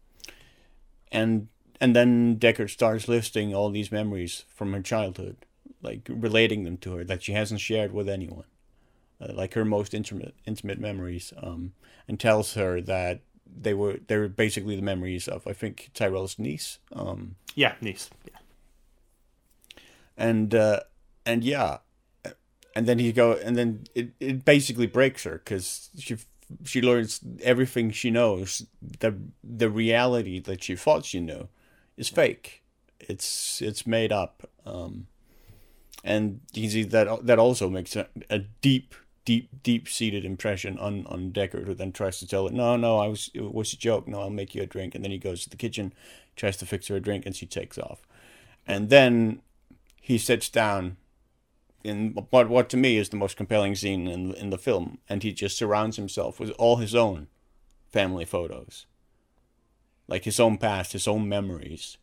and and then Deckard starts listing all these memories from her childhood, like relating them to her that she hasn't shared with anyone uh, like her most intimate intimate memories, um, and tells her that they were they were basically the memories of I think Tyrell's niece. Um, yeah, niece. Yeah. And uh, and yeah, and then he go and then it, it basically breaks her because she she learns everything she knows the the reality that she thought she knew is fake. It's it's made up. Um, and you can see that that also makes a, a deep deep, deep seated impression on on Deckard, who then tries to tell it, no, no, I was it was a joke. No, I'll make you a drink. And then he goes to the kitchen, tries to fix her a drink, and she takes off. And then he sits down in what what to me is the most compelling scene in in the film, and he just surrounds himself with all his own family photos, like his own past, his own memories.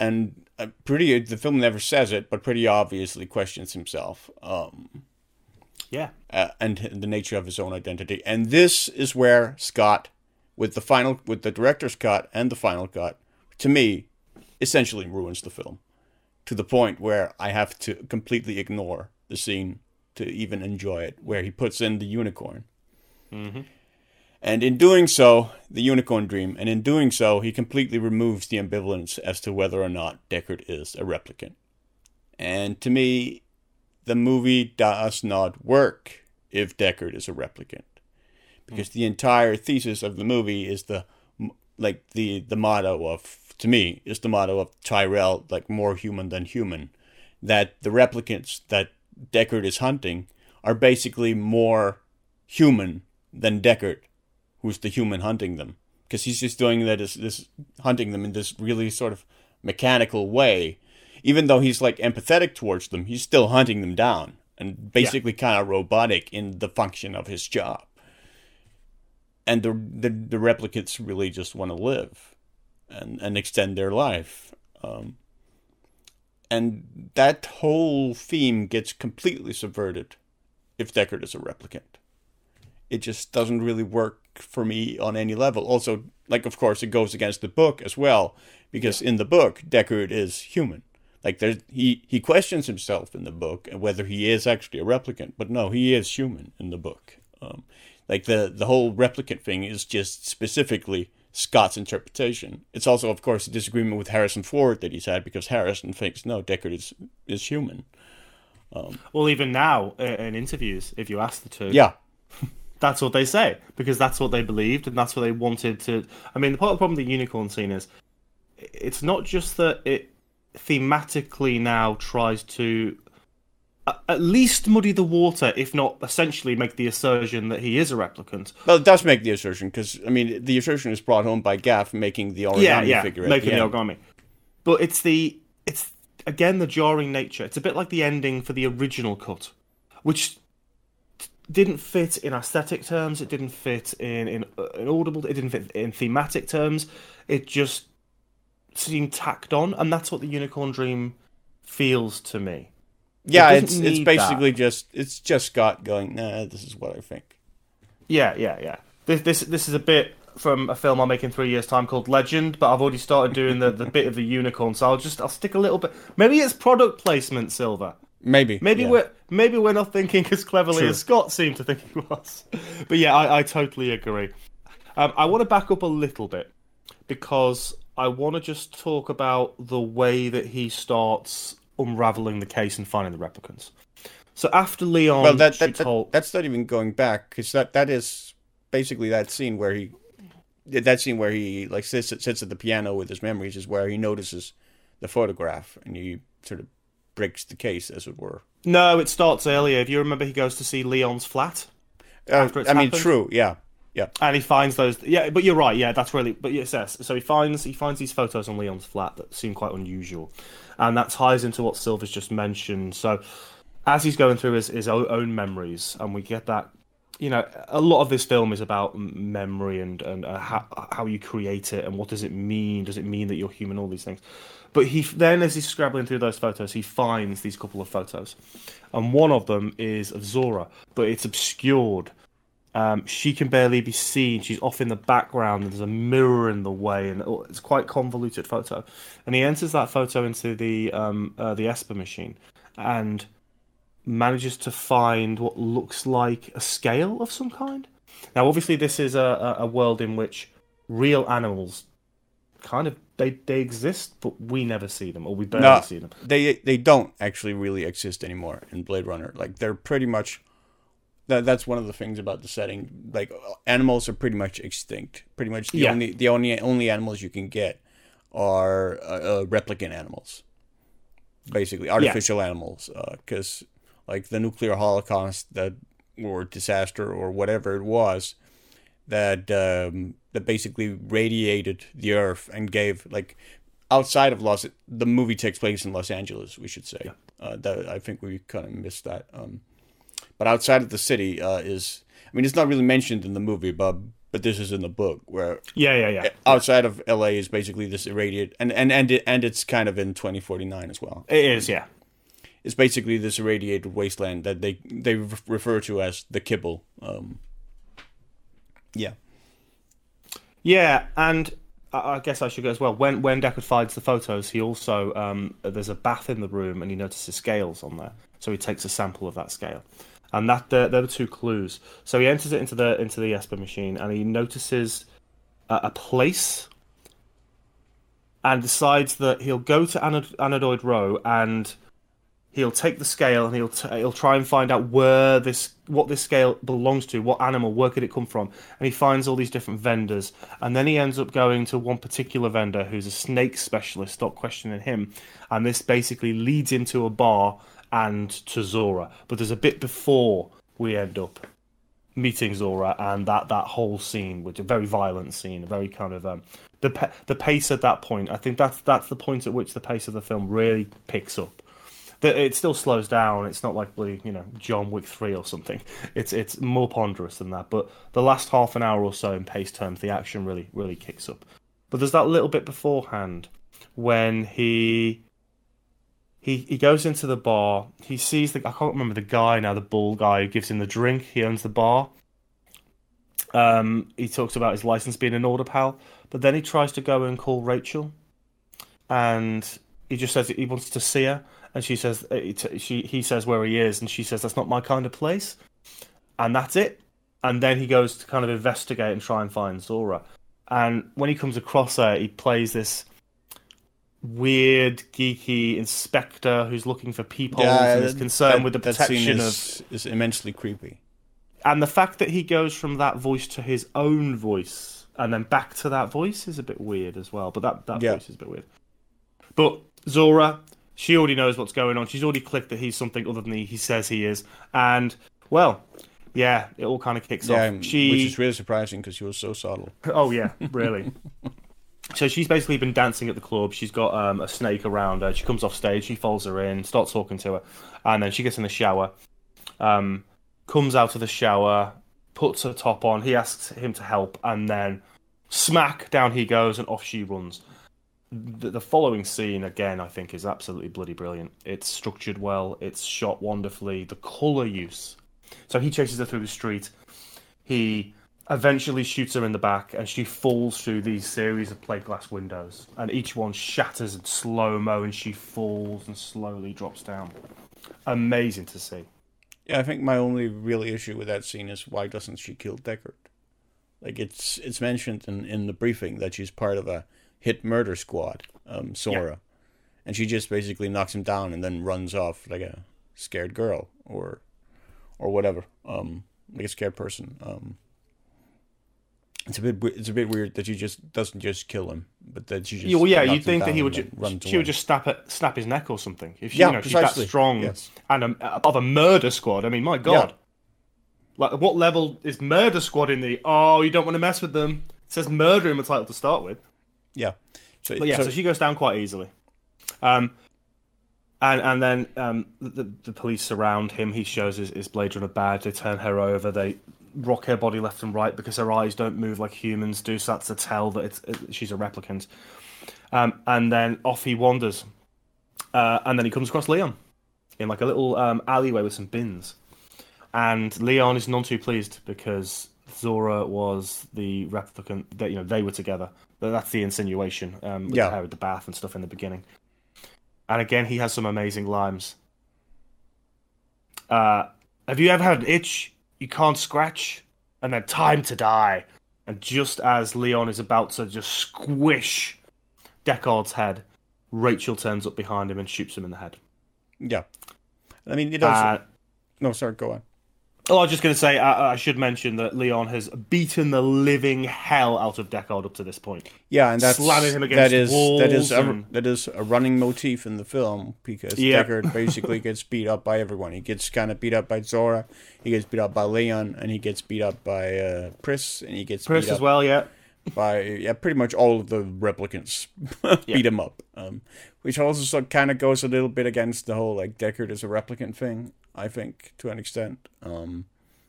And uh, pretty, the film never says it, but pretty obviously questions himself. Um, yeah. Uh, and the nature of his own identity. And this is where Scott, with the final, with the director's cut and the final cut, to me, essentially ruins the film, to the point where I have to completely ignore the scene to even enjoy it, where he puts in the unicorn. Mm-hmm. And in doing so, the unicorn dream, and in doing so, he completely removes the ambivalence as to whether or not Deckard is a replicant. And to me, the movie does not work if Deckard is a replicant. Because hmm. the entire thesis of the movie is the like the the motto of to me is the motto of Tyrell like more human than human. That the replicants that Deckard is hunting are basically more human than Deckard who's the human hunting them. Because he's just doing that as this hunting them in this really sort of mechanical way even though he's like empathetic towards them, he's still hunting them down. and basically yeah. kind of robotic in the function of his job. And the the, the replicates really just want to live and, and extend their life. Um, and that whole theme gets completely subverted if Deckard is a replicant. It just doesn't really work for me on any level. Also, like of course, it goes against the book as well because in the book, Deckard is human. Like there's he he questions himself in the book and whether he is actually a replicant, but no, he is human in the book. Um, like the the whole replicant thing is just specifically Scott's interpretation. It's also, of course, a disagreement with Harrison Ford that he's had because Harrison thinks no, Deckard is is human. Um, well, even now in interviews, if you ask the two, yeah, that's what they say because that's what they believed and that's what they wanted to. I mean, the part of the problem with the unicorn scene is it's not just that it thematically now tries to at least muddy the water, if not essentially make the assertion that he is a replicant. Well, it does make the assertion because I mean the assertion is brought home by Gaff making the origami yeah, yeah, figure, making the, the origami. But it's the it's again the jarring nature. It's a bit like the ending for the original cut, which didn't fit in aesthetic terms. It didn't fit in in, uh, in audible. It didn't fit in thematic terms. It just seemed tacked on, and that's what the Unicorn Dream feels to me. Yeah, it it's it's basically that. just it's just Scott going, nah, this is what I think. Yeah, yeah, yeah. This this this is a bit from a film I'll make in three years' time called Legend, but I've already started doing the, the bit of the unicorn, so I'll just I'll stick a little bit. Maybe it's product placement, Silver. Maybe. Maybe yeah. we're maybe we're not thinking as cleverly True. as Scott seemed to think he was. But yeah, I, I totally agree. Um, I want to back up a little bit because I want to just talk about the way that he starts unraveling the case and finding the replicants. So after Leon, well, that, that, that that's not even going back because that that is basically that scene where he that scene where he like sits sits at the piano with his memories is where he notices the photograph and he sort of breaks the case, as it were. No, it starts earlier. If you remember, he goes to see Leon's flat. Uh, I mean, true, yeah, yeah. And he finds those. Yeah, but you're right. Yeah, that's really. But yes, yes. So he finds he finds these photos on Leon's flat that seem quite unusual, and that ties into what Silver's just mentioned. So as he's going through his, his own memories, and we get that you know, a lot of this film is about memory and and uh, how how you create it and what does it mean? Does it mean that you're human? All these things. But he then, as he's scrabbling through those photos, he finds these couple of photos, and one of them is of Zhora, but it's obscured. Um, she can barely be seen. She's off in the background. There's a mirror in the way, and it's quite convoluted photo. And he enters that photo into the um, uh, the Esper machine, and manages to find what looks like a scale of some kind. Now, obviously, this is a, a world in which real animals kind of they they exist, but we never see them, or we barely no, see them. They they don't actually really exist anymore in Blade Runner. Like they're pretty much. That, that's one of the things about the setting. Like animals are pretty much extinct. Pretty much the yeah. only the only only animals you can get are uh, uh, replicant animals, basically artificial yeah. animals. Because uh, like the nuclear holocaust that or disaster or whatever it was, that um, that basically radiated the earth and gave like outside of Los the movie takes place in Los Angeles we should say yeah. uh, that I think we kind of missed that um, but outside of the city uh, is I mean it's not really mentioned in the movie but but this is in the book where yeah yeah yeah outside of LA is basically this irradiated and and and, it, and it's kind of in 2049 as well it is yeah it's basically this irradiated wasteland that they they refer to as the kipple um, yeah yeah, and I guess I should go as well. When when Deckard finds the photos, he also um, there's a bath in the room, and he notices scales on there. So he takes a sample of that scale, and that they're, the two clues. So he enters it into the into the Esper machine, and he notices a, a place, and decides that he'll go to Anod- Animoid Row and he'll take the scale and he'll t- he'll try and find out where this what this scale belongs to, what animal, where could it come from, and he finds all these different vendors, and then he ends up going to one particular vendor who's a snake specialist. Stop questioning him, and this basically leads into a bar and to Zhora. But there's a bit before we end up meeting Zhora and that that whole scene, which a very violent scene, a very kind of um, the the pace at that point. I think that's that's the point at which the pace of the film really picks up that it still slows down. It's not like you know John Wick three or something. It's it's more ponderous than that. But the last half an hour or so in pace terms, the action really really kicks up. But there's that little bit beforehand when he he he goes into the bar. He sees the I can't remember the guy now, the bull guy who gives him the drink. He owns the bar. Um, he talks about his license being an order pal, but then he tries to go and call Rachel, and he just says he wants to see her, and she says uh, she he says where he is, and she says that's not my kind of place, and that's it. And then he goes to kind of investigate and try and find Zhora, and when he comes across her, he plays this weird, geeky inspector who's looking for peepholes Yeah, and is concerned that- with the protection of is, is immensely creepy. and the fact that he goes from that voice to his own voice and then back to that voice is a bit weird as well. But that, that Yeah. voice is a bit weird. But Zhora, she already knows what's going on. She's already clicked that he's something other than he, he says he is. And, well, yeah, it all kind of kicks Yeah, off. She, which is really surprising because she was so subtle. Oh yeah, really. so she's basically been dancing at the club. She's got um, a snake around her. She comes off stage. He follows her in, starts talking to her, and then she gets in the shower. Um, comes out of the shower, puts her top on. He asks him to help, and then smack down he goes, and off she runs. The, the following scene again, I think, is absolutely bloody brilliant. It's structured well. It's shot wonderfully. The color use. So he chases her through the street. He eventually shoots her in the back, and she falls through these series of plate glass windows, and each one shatters in slow mo, and she falls and slowly drops down. Amazing to see. Yeah, I think my only real issue with that scene is why doesn't she kill Deckard? Like it's it's mentioned in, in the briefing that she's part of a hit murder squad, um, Zhora, and she just basically knocks him down and then runs off like a scared girl or or whatever, um, like a scared person. Um, it's a bit it's a bit weird that she just doesn't just kill him, but that she just Yeah, well, yeah, you'd think that he would. and Ju- then she away. would just snap it, snap his neck or something. If she, Yeah, you know, she's that strong Yes. and um, of a murder squad. I mean, my god, like what level is murder squad in the? Oh, you don't want to mess with them. It says murder in the title to start with. yeah. So, But yeah, so, she goes down quite easily. Um, and and then um, the the police surround him. He shows his, his Blade Runner badge. They turn her over. They rock her body left and right because her eyes don't move like humans do. So that's to tell that it's it, she's a replicant. Um, and then off he wanders. Uh, and then he comes across Leon in like a little um, alleyway with some bins. And Leon is none too pleased because Zhora was the replicant. That you know they were together. That's the insinuation. Um, with Yeah. her with the bath and stuff in the beginning. And again, he has some amazing limes. Uh, have you ever had an itch you can't scratch? And then time to die. And just as Leon is about to just squish Deckard's head, Rachel turns up behind him and shoots him in the head. yeah. I mean, it does. Uh, no, sorry, go on. Oh, I was just going to say, I, I should mention that Leon has beaten the living hell out of Deckard up to this point. Yeah, and that's slamming him against that is that is walls a, and- that is a running motif in the film because Yeah. Deckard basically gets beat up by everyone. He gets kind of beat up by Zhora, he gets beat up by Leon, and he gets beat up by uh, Pris, and he gets Chris beat as up well, yeah. By yeah, pretty much all of the replicants beat him up. Um, which also so, kind of goes a little bit against the whole like Deckard is a replicant thing. I think to an extent. Um,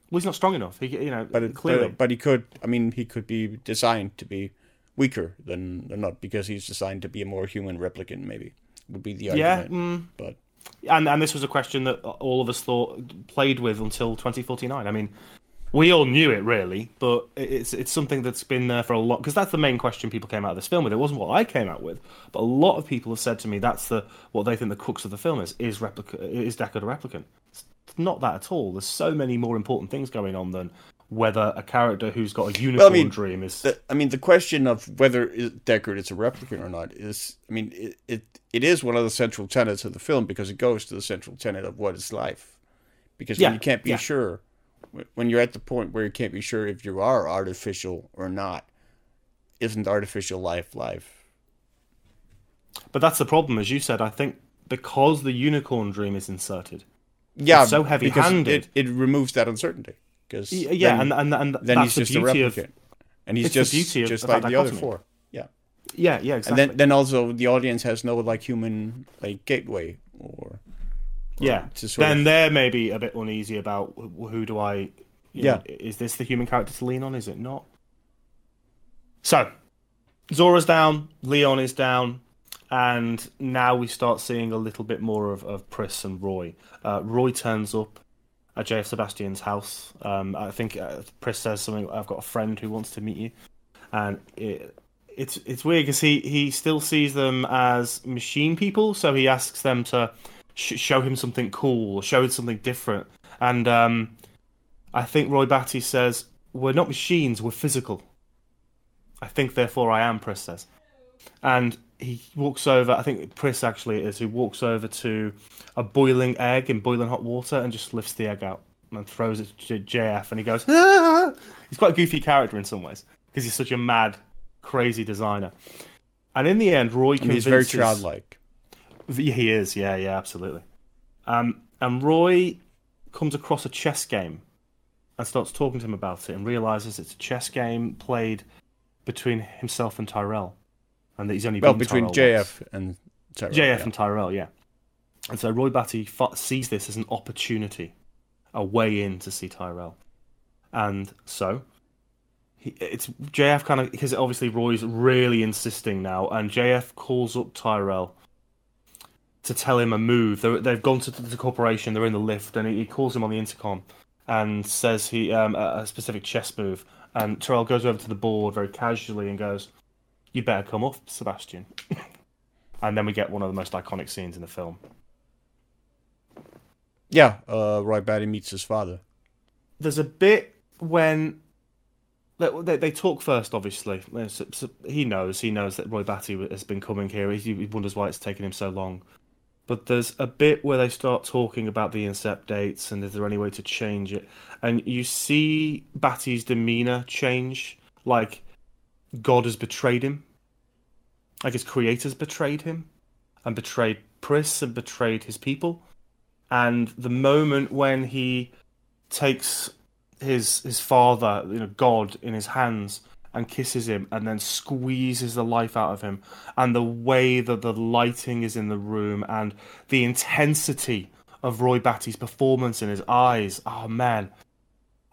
Well, he's not strong enough. He, you know, but it, clearly. but, but he could. I mean, he could be designed to be weaker than than not because he's designed to be a more human replicant. Maybe would be the yeah, mm, But and and this was a question that all of us thought played with until 2049. I mean, we all knew it really, but it's it's something that's been there for a lot because that's the main question people came out of this film with. It wasn't what I came out with, but a lot of people have said to me that's the what they think the crux of the film is is replica is Deckard a replicant. It's not that at all. There's so many more important things going on than whether a character who's got a unicorn mean, dream is. the, I mean, the question of whether Deckard is a replicant or not is, I mean, it, it it is one of the central tenets of the film because it goes to the central tenet of what is life. Because Yeah, you can't be yeah. sure, when you're at the point where you can't be sure if you are artificial or not, isn't artificial life life? But that's the problem, as you said. I think because the unicorn dream is inserted. Yeah, It's so heavy-handed. It, it removes that uncertainty. Because Yeah, then, and and and then that's he's just the a beauty replicant, of and he's just just like the other four. Yeah, yeah, yeah, and then then also the audience has no like human like gateway or Yeah. Then of- they're maybe a bit uneasy about who do I. Yeah. know, is this the human character to lean on? Is it not? So, Zhora's down, Leon is down, and now we start seeing a little bit more of, of Pris and Roy. Uh, Roy turns up at JF Sebastian's house. Um, I think uh, Pris says something. I've got a friend who wants to meet you, and it, it's it's weird because he he still sees them as machine people. So he asks them to sh- show him something cool, show him something different, and um, I think Roy Batty says we're not machines, we're physical. I think therefore I am, Pris says. And he walks over, I think Pris actually is, he walks over to a boiling egg in boiling hot water and just lifts the egg out and throws it to JF and he goes, ah! He's quite a goofy character in some ways because he's such a mad, crazy designer. And in the end, Roy And he's very childlike. Yeah, He is, yeah, yeah, absolutely. Um, and Roy comes across a chess game and starts talking to him about it and realizes it's a chess game played between himself and Tyrell. And that he's only Well, between Tyrell once. JF and Tyrell, JF yeah. and Tyrell, yeah. And so Roy Batty sees this as an opportunity, a way in to see Tyrell. And so he, it's JF kind of because obviously Roy's really insisting now, and JF calls up Tyrell to tell him a move. They're, they've gone to the corporation. They're in the lift, and he, calls him on the intercom and says he um, a, specific chess move. And Tyrell goes over to the board very casually and goes, "You better come off, Sebastian." and then we get one of the most iconic scenes in the film. Yeah, uh, Roy Batty meets his father. there's a bit when they, they, they talk first. Obviously, he knows he knows that Roy Batty has been coming here. He, he wonders why it's taken him so long. But there's a bit where they start talking about the incept dates and is there any way to change it? And you see Batty's demeanor change, like God has betrayed him, like his creators betrayed him, and betrayed Pris and betrayed his people. And the moment when he takes his his father, you know, God, in his hands and kisses him, and then squeezes the life out of him, and the way that the lighting is in the room, and the intensity of Roy Batty's performance in his eyes. Oh man,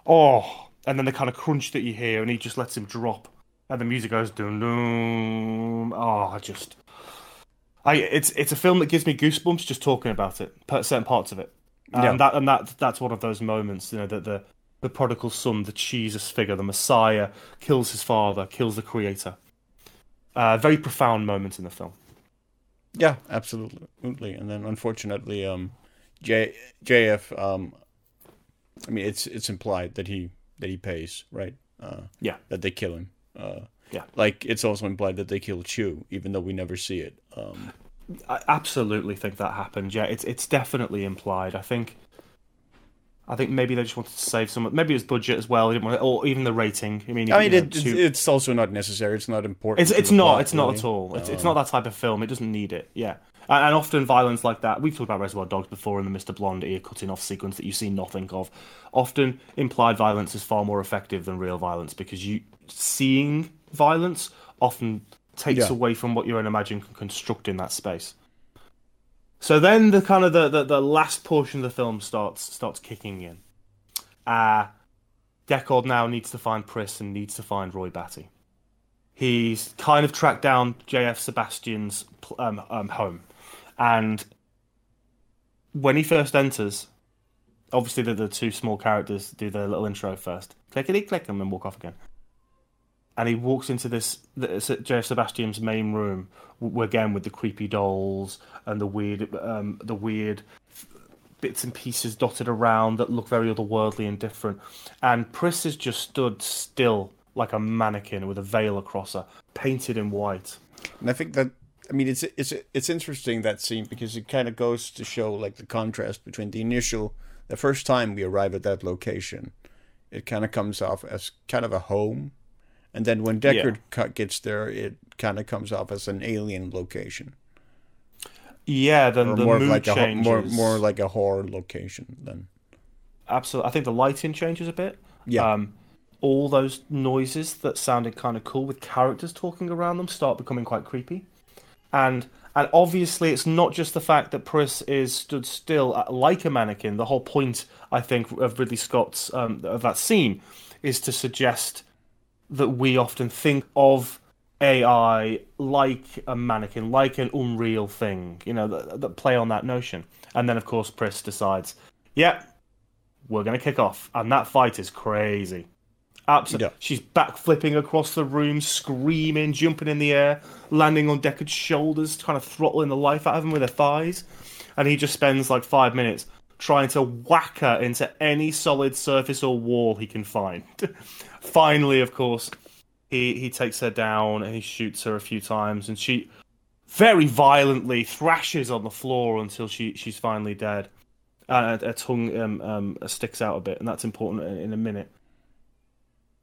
oh, and then the kind of crunch that you hear, and he just lets him drop, and the music goes dum dum. Oh, I just. I, it's it's a film that gives me goosebumps just talking about it, certain parts of it. Yeah. And that and that that's one of those moments, you know, that the the prodigal son, the Jesus figure, the Messiah, kills his father, kills the Creator. Uh, very profound moment in the film. Yeah, absolutely. And then unfortunately, um, J JF, um, I mean, it's it's implied that he that he pays, right? Uh, Yeah. that they kill him. Uh, Yeah. like it's also implied that they kill Chew, even though we never see it. Um, I absolutely think that happened. Yeah, it's it's definitely implied. I think. I think maybe they just wanted to save some. Maybe it was budget as well, they didn't want or even the rating. I mean, I mean, it, two- it's also not necessary. It's not important. It's it's not. plot, It's not at all. It's, it's Um, not that type of film. It doesn't need it. Yeah, and, and often violence like that. We've talked about Reservoir Dogs before in the Mr. Blonde ear cutting off sequence that you see nothing of. Often implied violence is far more effective than real violence because you seeing violence often takes Yeah. away from what your own imagination can construct in that space. So then the kind of the, the, the last portion of the film starts starts kicking in. Uh Deckard now needs to find Pris and needs to find Roy Batty he's kind of tracked down JF Sebastian's um, um, home, and when he first enters, obviously the, the two small characters do their little intro first, clickety click, and then walk off again. And he walks into this, JF Sebastian's main room, again with the creepy dolls and the weird, um, the weird bits and pieces dotted around that look very otherworldly and different. And Pris has just stood still like a mannequin with a veil across her, painted in white. And I think that I mean it's it's it's interesting that scene because it kind of goes to show like the contrast between the initial the first time we arrive at that location, it kind of comes off as kind of a home, and then when Deckard co- gets there, it kind of comes off as an alien location Yeah, then or the more mood like a changes. more more like a horror location than Absolutely, I think the lighting changes a bit. Yeah. Um, all those noises that sounded kind of cool with characters talking around them start becoming quite creepy. And And obviously, it's not just the fact that Pris is stood still like a mannequin. The whole point, I think, of Ridley Scott's um, of that scene is to suggest that we often think of AI like a mannequin, like an unreal thing, you know, that, that play on that notion. And then, of course, Pris decides, yeah, we're going to kick off. And that fight is crazy. Absolutely. Yeah. She's back flipping across the room, screaming, jumping in the air, landing on Deckard's shoulders, kind of throttling the life out of him with her thighs. And he just spends like five minutes trying to whack her into any solid surface or wall he can find. Finally, of course, he, he takes her down and he shoots her a few times, and she very violently thrashes on the floor until she, she's finally dead. Uh, her tongue um, um, sticks out a bit, and that's important in, in a minute.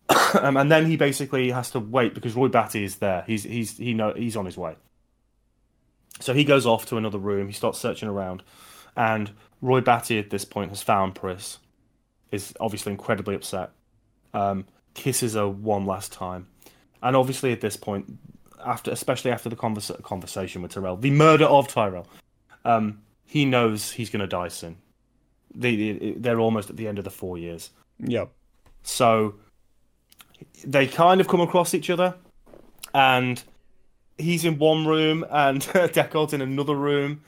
um, and then he basically has to wait because Roy Batty is there. He's he's he know he's on his way. So he goes off to another room. He starts searching around, and Roy Batty at this point has found Pris. Is obviously incredibly upset. Um, kisses her one last time, and obviously at this point, after especially after the conversa- conversation with Tyrell, the murder of Tyrell, um, he knows he's going to die soon. They, they're almost at the end of the four years. Yep. So they kind of come across each other, and he's in one room and Deckard's in another room,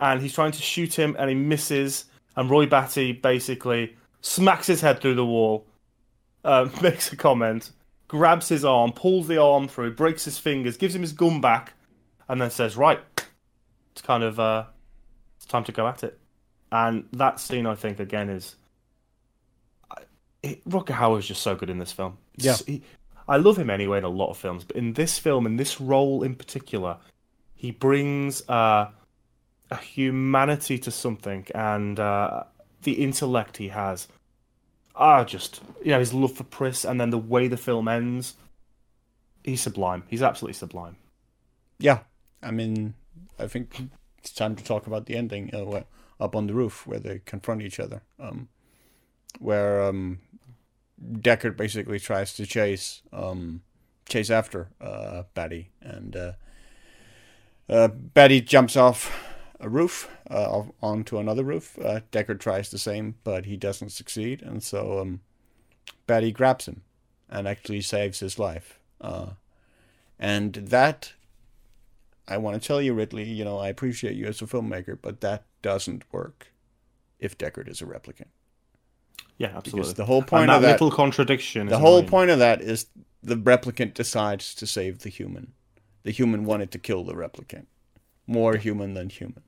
and he's trying to shoot him and he misses, and Roy Batty basically smacks his head through the wall, uh, makes a comment, grabs his arm, pulls the arm through, breaks his fingers, gives him his gun back, and then says, "Right, it's kind of uh, it's time to go at it." And that scene, I think, again is it, Rutger Hauer is just so good in this film. Yeah. He, I love him anyway in a lot of films, but in this film, in this role in particular, he brings uh, a humanity to something and uh, the intellect he has. Ah, just you know his love for Pris, and then the way the film ends. He's sublime. He's absolutely sublime. Yeah, I mean, I think it's time to talk about the ending. Uh, up on the roof where they confront each other, um, where um, Deckard basically tries to chase um, chase after uh, Batty, and uh, uh, Batty jumps off a roof uh, onto another roof. Uh, Deckard tries the same, but he doesn't succeed, and so um, Batty grabs him and actually saves his life. Uh, and that, I want to tell you, Ridley, you know, I appreciate you as a filmmaker, but that doesn't work if Deckard is a replicant. Yeah, absolutely. Because the whole point that of that little contradiction. The whole point of that is the replicant decides to save the human. The human wanted to kill the replicant. More human than human.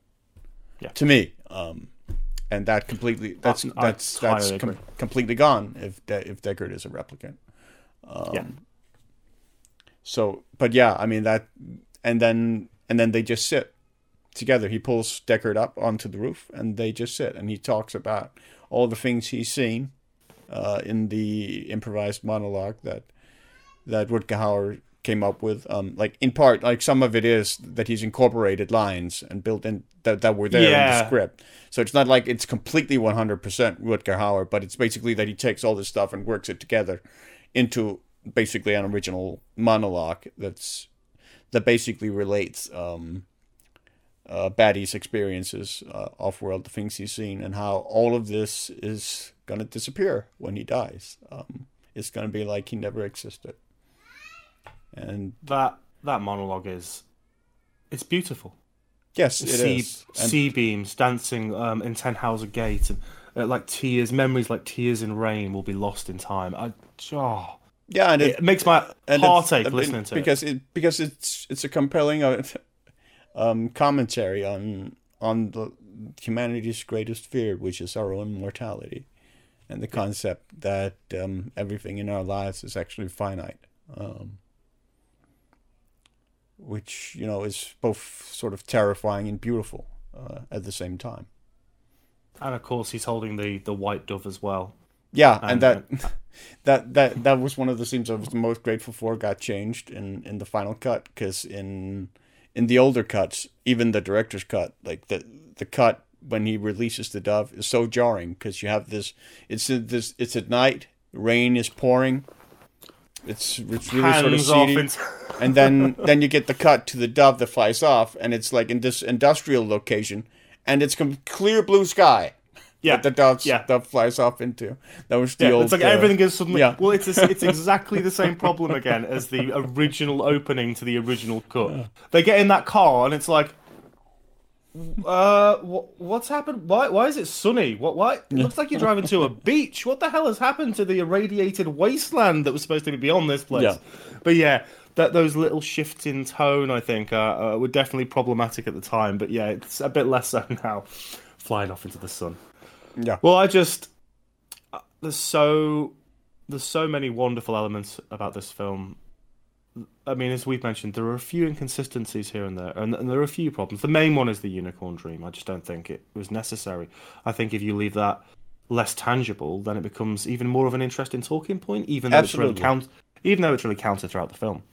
Yeah. To me, um, and that completely that's I, that's I that's com- completely gone if De- if Deckard is a replicant. Um, yeah. So, but yeah, I mean that, and then and then they just sit together. He pulls Deckard up onto the roof, and they just sit, and he talks about all the things he's seen uh, in the improvised monologue that that Rutger Hauer came up with. Um, like in part, like some of it is that he's incorporated lines and built in that that were there yeah. in the script. So it's not like it's completely 100% Rutger Hauer, but it's basically that he takes all this stuff and works it together into basically an original monologue that's that basically relates um, uh, Batty's experiences uh, off world, the things he's seen, and how all of this is going to disappear when he dies. Um, it's going to be like he never existed. And that that monologue is it's beautiful. Yes, it sea, is. C-beams dancing um, in Tannhauser Gate, and uh, like tears, memories like tears in rain will be lost in time. I, oh, yeah, and it, it makes my heart ache listening to because it. it because it's it's a compelling uh, um, commentary on on the humanity's greatest fear, which is our own mortality, and the concept that um, everything in our lives is actually finite, um, which you know is both sort of terrifying and beautiful uh, at the same time. And of course, he's holding the the white dove as well. Yeah, and, and that uh, that that that was one of the scenes I was the most grateful for. Got changed in in the final cut because in in the older cuts, even the director's cut, like the the cut when he releases the dove is so jarring because you have this. It's this. It's at night. Rain is pouring, it's it's really sort of Hands seedy. into- and then then you get the cut to the dove that flies off, and it's like in this industrial location, and it's com- clear blue sky. Yeah, that the dove yeah. dove flies off into. That was the Yeah, old. it's like uh, everything is suddenly. yeah. Well, it's it's exactly the same problem again as the original opening to the original cut. They get in that car and it's like, uh, what, what's happened? Why why is it sunny? What why? It looks like you're driving to a beach. What the hell has happened to the irradiated wasteland that was supposed to be beyond this place? Yeah. But yeah. That those little shifts in tone, I think, uh, uh, were definitely problematic at the time. But yeah, it's a bit less so now. Flying off into the sun. Yeah. Well, I just uh, there's so there's so many wonderful elements about this film. I mean, as we've mentioned, there are a few inconsistencies here and there, and, and there are a few problems. The main one is the unicorn dream. I just don't think it was necessary. I think if you leave that less tangible, then it becomes even more of an interesting talking point. Even though it's really Absolutely. count, even though it's really counter throughout the film.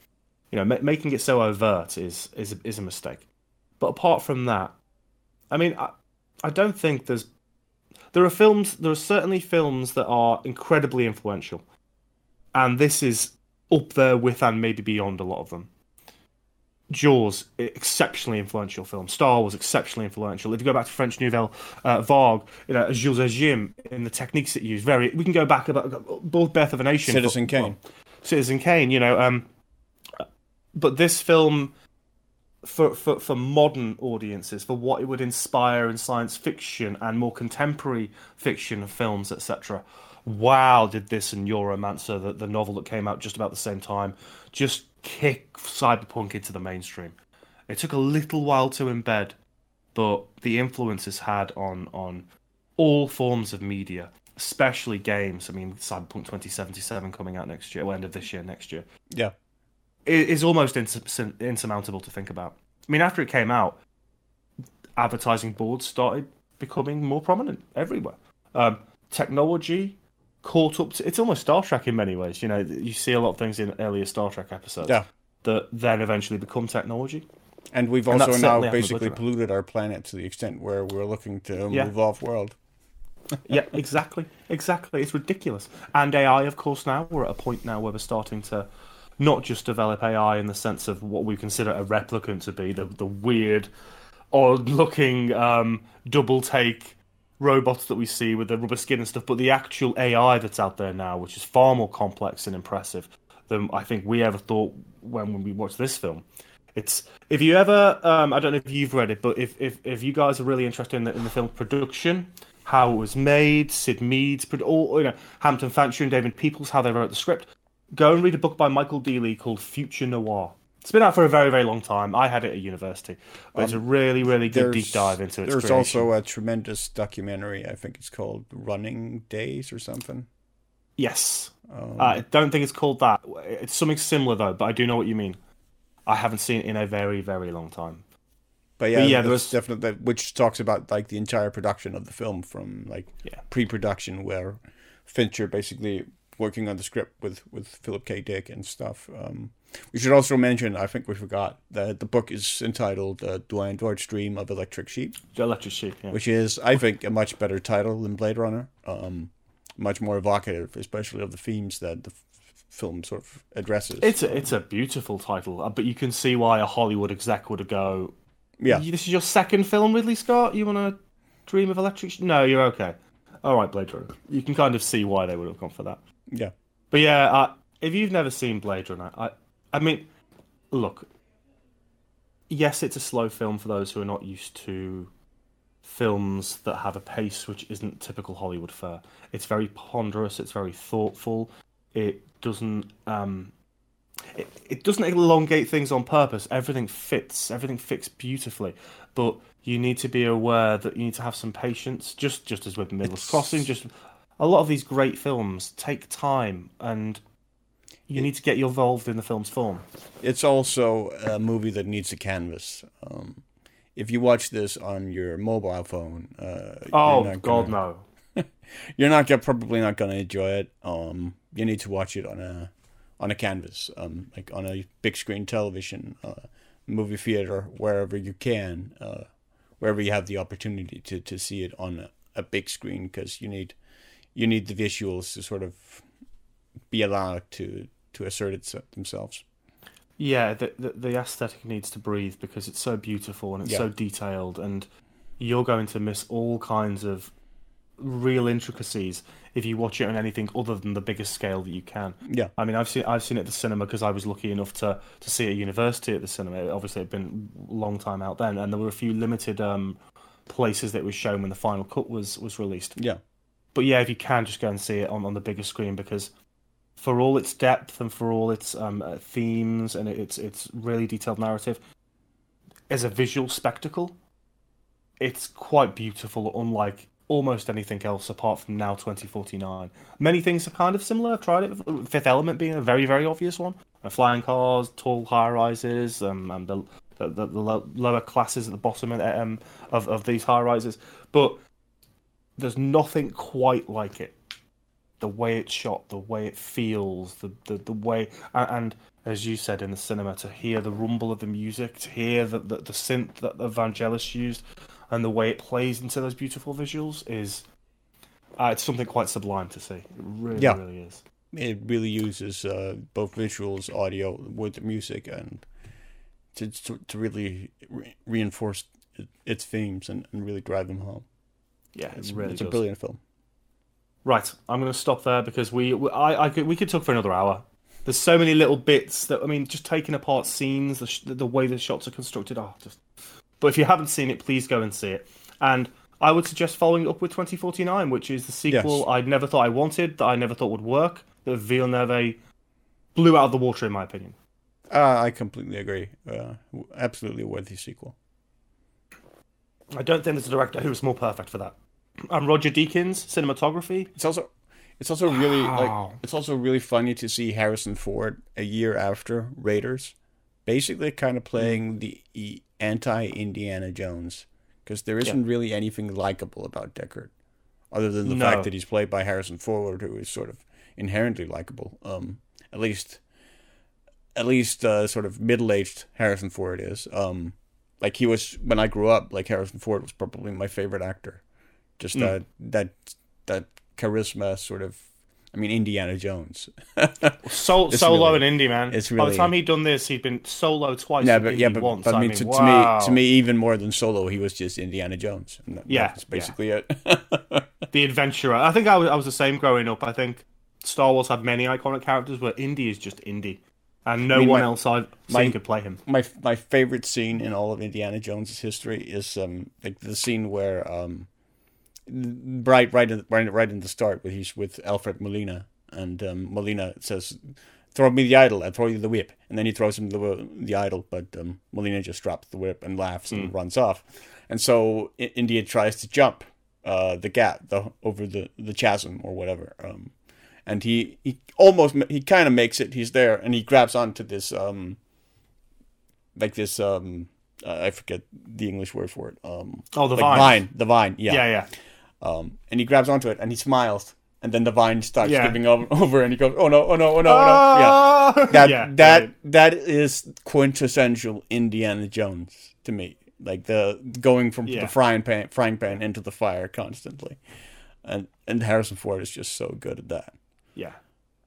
You know, ma- making it so overt is is is a mistake. But apart from that, I mean, I, I don't think there's there are films there are certainly films that are incredibly influential and this is up there with and maybe beyond a lot of them jaws exceptionally influential film star wars exceptionally influential if you go back to french nouvelle uh, vague you know jules Agim in the techniques it used very we can go back about both birth of a nation Citizen but- Kane. Citizen Kane, you know. Um, but this film, for, for for modern audiences, for what it would inspire in science fiction and more contemporary fiction films, etc. Wow, did this and Neuromancer, the, the novel that came out just about the same time, just kick cyberpunk into the mainstream? It took a little while to embed, but the influence it's had on on all forms of media, especially games. I mean, Cyberpunk 2077 coming out next year, well, end of this year, next year, Yeah. i- is almost insur- insurmountable to think about. I mean, after it came out, advertising boards started becoming more prominent everywhere. Um, technology caught up to it's almost Star Trek in many ways. You know, you see a lot of things in earlier Star Trek episodes Yeah. that then eventually become technology. And we've And also now certainly happened with basically polluted our planet to the extent where we're looking to Yeah. move off world. yeah, exactly, exactly. It's ridiculous. And AI, of course, now we're at a point now where we're starting to not just develop AI in the sense of what we consider a replicant to be the the weird, odd-looking um, double take robots that we see with the rubber skin and stuff, but the actual AI that's out there now, which is far more complex and impressive than I think we ever thought when, when we watched this film. It's if you ever, um, I don't know if you've read it, but if, if, if you guys are really interested in the, in the film production, how it was made, Syd Mead's, all you know, Hampton Fancher and David Peoples, how they wrote the script, go and read a book by Michael Dealey called Future Noir. It's been out for a very, very long time. I had it at university, but it's a really, really good deep dive into its There's creation. also a tremendous documentary. I think it's called Running Days or something. Yes. Um, I don't think it's called that. It's something similar though, but I do know what you mean. I haven't seen it in a very, very long time. But yeah, yeah, yeah there there's was- definitely which talks about like the entire production of the film from like Yeah. pre-production where Fancher basically working on the script with with Philip K. Dick and stuff. Um, we should also mention, I think we forgot that the book is entitled uh, "Do Androids Dream of Electric Sheep," Electric Sheep. Yeah. which is, I think, a much better title than Blade Runner. Um, much more evocative, especially of the themes that the f- film sort of addresses. It's a, it's a beautiful title, uh, but you can see why a Hollywood exec would go. yeah, This is your second film, Ridley Scott. You want to dream of electric? Sh-? No, you're okay. All right, Blade Runner. You can kind of see why they would have gone for that. yeah, But yeah, uh, if you've never seen Blade Runner, I, I mean, look. Yes, it's a slow film for those who are not used to films that have a pace which isn't typical Hollywood fare. It's very ponderous. It's very thoughtful. It doesn't. Um, it, it doesn't elongate things on purpose. Everything fits. Everything fits beautifully. But you need to be aware that you need to have some patience. Just just as with Miller's Crossing, just a lot of these great films take time, and you need to get involved in the film's form. it's also a movie that needs a canvas. Um, if you watch this on your mobile phone, uh, Oh you're not God, gonna- no! you're not gonna, probably not going to enjoy it. Um, you need to watch it on a on a canvas, um, like on a big screen television, uh, movie theater, wherever you can, uh, wherever you have the opportunity to, to see it on a, a big screen, because you need you need the visuals to sort of be allowed to to assert it themselves. Yeah, the, the, the aesthetic needs to breathe because it's so beautiful and it's Yeah. so detailed, and you're going to miss all kinds of real intricacies if you watch it on anything other than the biggest scale that you can. Yeah, I mean, I've seen I've seen it at the cinema because I was lucky enough to to see it at university at the cinema. Obviously, it'd been a long time out then, and there were a few limited um, places that was shown when the final cut was was released. yeah, But yeah, if you can, just go and see it on, on the bigger screen because for all its depth and for all its um, uh, themes and its its really detailed narrative, as a visual spectacle, it's quite beautiful. Unlike almost anything else apart from now 2049. Many things are kind of similar. I've tried it. Fifth Element being a very very obvious one. Uh, flying cars, tall high rises, um, and the the, the, the lower classes at the bottom of, um, of of these high rises, but there's nothing quite like it. The way it's shot, the way it feels, the the, the way, and, and as you said in the cinema, to hear the rumble of the music, to hear the the, the synth that the Vangelis used, and the way it plays into those beautiful visuals is, uh, it's something quite sublime to see. It really, Yeah. really is. it really uses uh, both visuals, audio with the music, and to to, to really re- reinforce its themes and, and really drive them home. Yeah, It's, it really it's a brilliant film. Right, I'm going to stop there because we, I, I could, we could talk for another hour. There's so many little bits that I mean, just taking apart scenes, the, sh- the way the shots are constructed. Oh, just. But if you haven't seen it, please go and see it. And I would suggest following up with 2049, which is the sequel Yes. I never thought I wanted, that I never thought would work, that Villeneuve blew out of the water, in my opinion. Uh, I completely agree. Uh, absolutely worthy sequel. I don't think there's a director who was more perfect for that. And Roger Deakins, cinematography. It's also it's also really like it's also really funny to see Harrison Ford a year after Raiders, basically kind of playing the e- anti-Indiana Jones because there isn't really anything likable about Deckard, other than the No. fact that he's played by Harrison Ford, who is sort of inherently likable. Um, at least, at least uh, sort of middle-aged Harrison Ford is. Um, like he was when I grew up. Like Harrison Ford was probably my favorite actor. Just Mm. that that that charisma, sort of. I mean, Indiana Jones. Sol- solo really- and indie man. it's really, By the time he'd done this, he'd been solo twice. yeah, but yeah, but, once. but I mean, to, to wow. me, to me, even more than Solo, he was just Indiana Jones. That, Yeah, that's basically it. the adventurer. I think I was, I was the same growing up. I think Star Wars had many iconic characters, but Indy is just Indy, and no mean, one my- else I've my- seen could play him. my my favorite scene in all of Indiana Jones's history is um like the scene where um right right in, right right in the start where he's with Alfred Molina and um, Molina says throw me the idol I throw you the whip and then he throws him the the idol but um, Molina just drops the whip and laughs and runs off and so I- India tries to jump uh the gap the over the the chasm or whatever um and he he almost he kind of makes it he's there and he grabs onto this um like this um uh, I forget the English word for it. Um Oh, the like vine. vine, the vine, yeah. Yeah, yeah. Um and he grabs onto it and he smiles and then the vine starts Yeah. giving over, over and he goes, "Oh no, oh no, oh no, oh no." Ah! Yeah. That yeah, that brilliant. that is quintessential Indiana Jones to me. Like the going from Yeah. the frying pan frying pan into the fire constantly. And and Harrison Ford is just so good at that. yeah.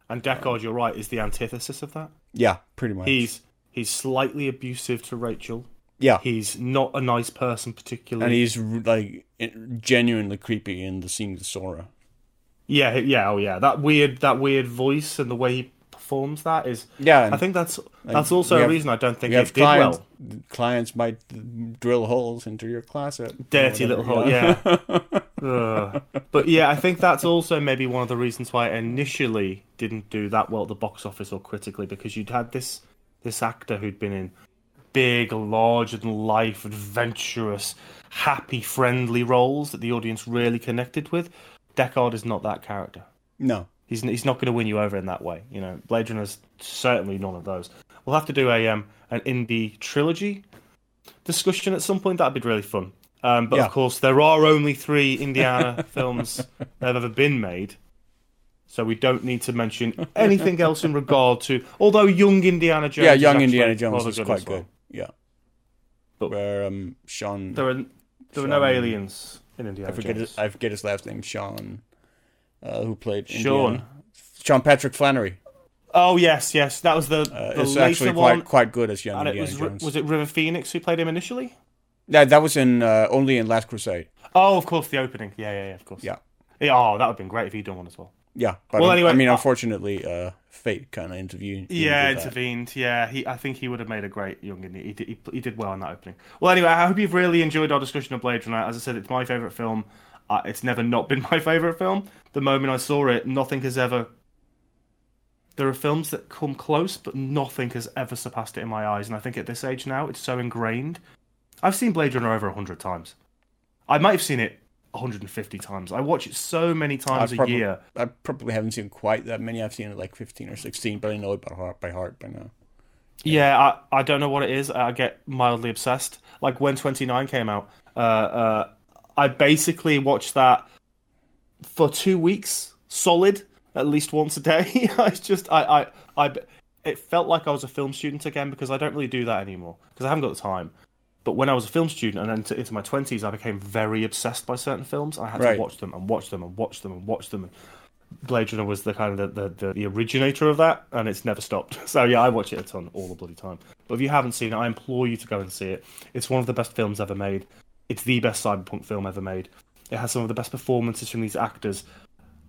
And Deckard, you're right, is the antithesis of that. Yeah, pretty much. He's he's slightly abusive to Rachel. Yeah. He's not a nice person particularly. and he's like genuinely creepy in the scene with Zhora. yeah, yeah, oh yeah. That weird that weird voice and the way he performs that is. Yeah, I think that's that's also we a have- reason I don't think it did clients. well. Clients might drill holes into your closet. Dirty little hole, yeah. Ugh. But yeah, I think that's also maybe one of the reasons why it initially didn't do that well at the box office or critically because you'd had this this actor who'd been in big, larger than life, adventurous, happy, friendly roles that the audience really connected with. Deckard is not that character. no, He's he's not going to win you over in that way. You know, Blade Runner's certainly none of those. We'll have to do a um an Indy trilogy discussion at some point. That'd be really fun. Um, but Yeah. of course, there are only three Indiana films that have ever been made, so we don't need to mention anything else in regard to. Although Young Indiana Jones, yeah, young Indiana Jones is good quite as well. Yeah, But- where um Sean, There are there were no aliens in Indiana I forget Jones. his, I forget his last name, Sean, uh, who played Sean. Indiana. Sean Patrick Flanery. Oh yes, yes, that was the, Uh, the it's actually one, quite quite good as young and it Indiana was Jones. was it River Phoenix who played him initially? Yeah, that was in uh, only in Last Crusade. Oh, of course, the opening. Yeah, yeah, yeah, of course. Yeah. Yeah, oh, that would have been great if he'd done one as well. Yeah, but Well, anyway, I mean, uh, unfortunately, uh, fate kind of intervened. Yeah, intervened. Yeah, he. I think he would have made a great young Indy. He did, he, he did well in that opening. Well, anyway, I hope you've really enjoyed our discussion of Blade Runner. As I said, it's my favorite film. Uh, it's never not been my favorite film. The moment I saw it, nothing has ever. There are films that come close, but nothing has ever surpassed it in my eyes. And I think at this age now, it's so ingrained. I've seen Blade Runner over a hundred times. I might have seen it 150 times. I watch it so many times a year. I probably haven't seen quite that many. I've seen it like 15 or 16, but I know it by heart, by heart by now. Yeah, I, I don't know what it is. I get mildly obsessed. Like when 29 came out, uh, uh, I basically watched that for two weeks solid, at least once a day. I just, I, I, I, it felt like I was a film student again because I don't really do that anymore because I haven't got the time. But when I was a film student and then into, into my 20s, I became very obsessed by certain films. I had Right. to watch them and watch them and watch them and watch them. Blade Runner was the kind of the, the, the, the originator of that, and it's never stopped. So yeah, I watch it a ton all the bloody time. But if you haven't seen it, I implore you to go and see it. It's one of the best films ever made. It's the best cyberpunk film ever made. It has some of the best performances from these actors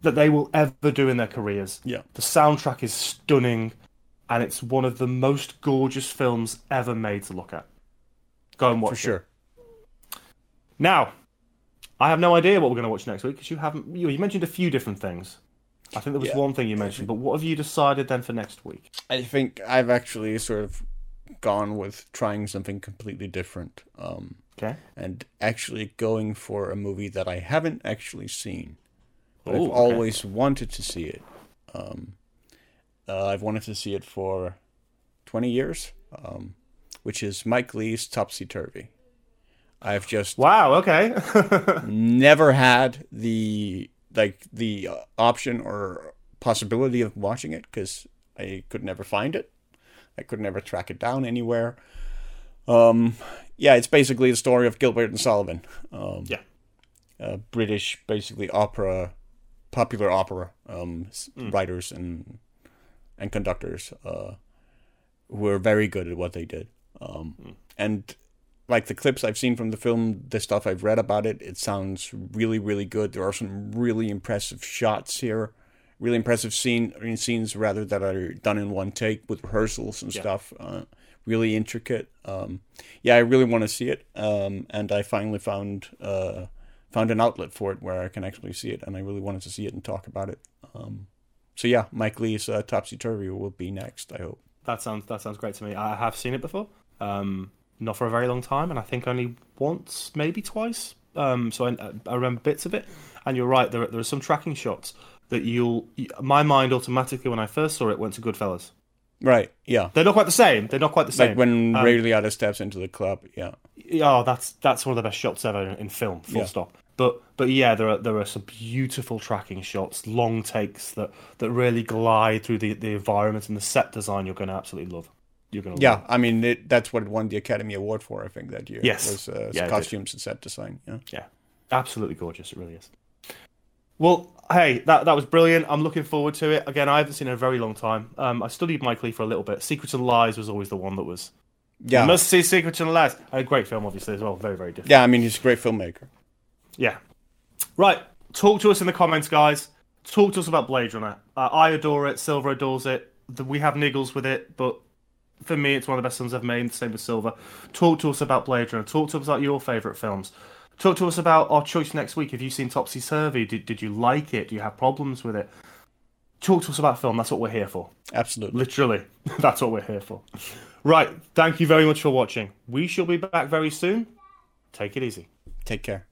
that they will ever do in their careers. Yeah. The soundtrack is stunning, and it's one of the most gorgeous films ever made to look at. Go and watch For it. sure. Now, I have no idea what we're going to watch next week because you haven't. You, you mentioned a few different things. I think there was Yeah. one thing you mentioned, but what have you decided then for next week? I think I've actually sort of gone with trying something completely different. Um, Okay. and actually going for a movie that I haven't actually seen, but Ooh, I've okay. always wanted to see it. Um, uh, I've wanted to see it for 20 years, um, which is Mike Leigh's Topsy Turvy. I've just Wow. Okay. never had the like the uh, option or possibility of watching it because I could never find it. I could never track it down anywhere. Um, yeah, it's basically the story of Gilbert and Sullivan. Um, Yeah. uh, British, basically opera, popular opera um, s- writers and and conductors uh, who were very good at what they did. Um, And like the clips I've seen from the film, the stuff I've read about it, it sounds really, really good. There are some really impressive shots here, really impressive scene I mean, scenes rather that are done in one take with rehearsals and Yeah. stuff. Uh, really intricate. Um, yeah, I really want to see it, um, and I finally found uh, found an outlet for it where I can actually see it, and I really wanted to see it and talk about it. Um, so yeah, Mike Leigh's uh, Topsy Turvy will be next. I hope. that sounds that sounds great to me. I have seen it before, um, not for a very long time, and I think only once, maybe twice. Um, so I, I remember bits of it. And you're right. There are, there are some tracking shots that you'll. My mind automatically, when I first saw it, went to Goodfellas. Right. Yeah. They're not quite the same. They're not quite the same. Like when Um, Ray Liotta steps into the club. Yeah. oh, that's that's one of the best shots ever in film. Full Yeah. stop. But but yeah, there are there are some beautiful tracking shots, long takes that that really glide through the the environment and the set design. You're going to absolutely love. You're to Yeah. I mean, it, that's what it won the Academy Award for. I think that year. Yes. Was uh, Yeah, costumes and set design. Yeah. Yeah, absolutely gorgeous. It really is. Well, hey, that that was brilliant. I'm looking forward to it. Again, I haven't seen it in a very long time. Um, I studied Mike Leigh for a little bit. Secrets and Lies was always the one that was. Yeah. You must see Secrets and Lies. A great film, obviously, as well. Very, very different. Yeah. I mean, he's a great filmmaker. Yeah. Right. Talk to us in the comments, guys. Talk to us about Blade Runner. Uh, I adore it. Silver adores it. The, we have niggles with it, but for me, it's one of the best films I've made. Same with Silver. Talk to us about Blade Runner. Talk to us about your favourite films. Talk to us about our choice next week. Have you seen Topsy Turvy? Did, did you like it? Do you have problems with it? Talk to us about film. That's what we're here for. Absolutely. Literally. That's what we're here for. Right. Thank you very much for watching. We shall be back very soon. Take it easy. Take care.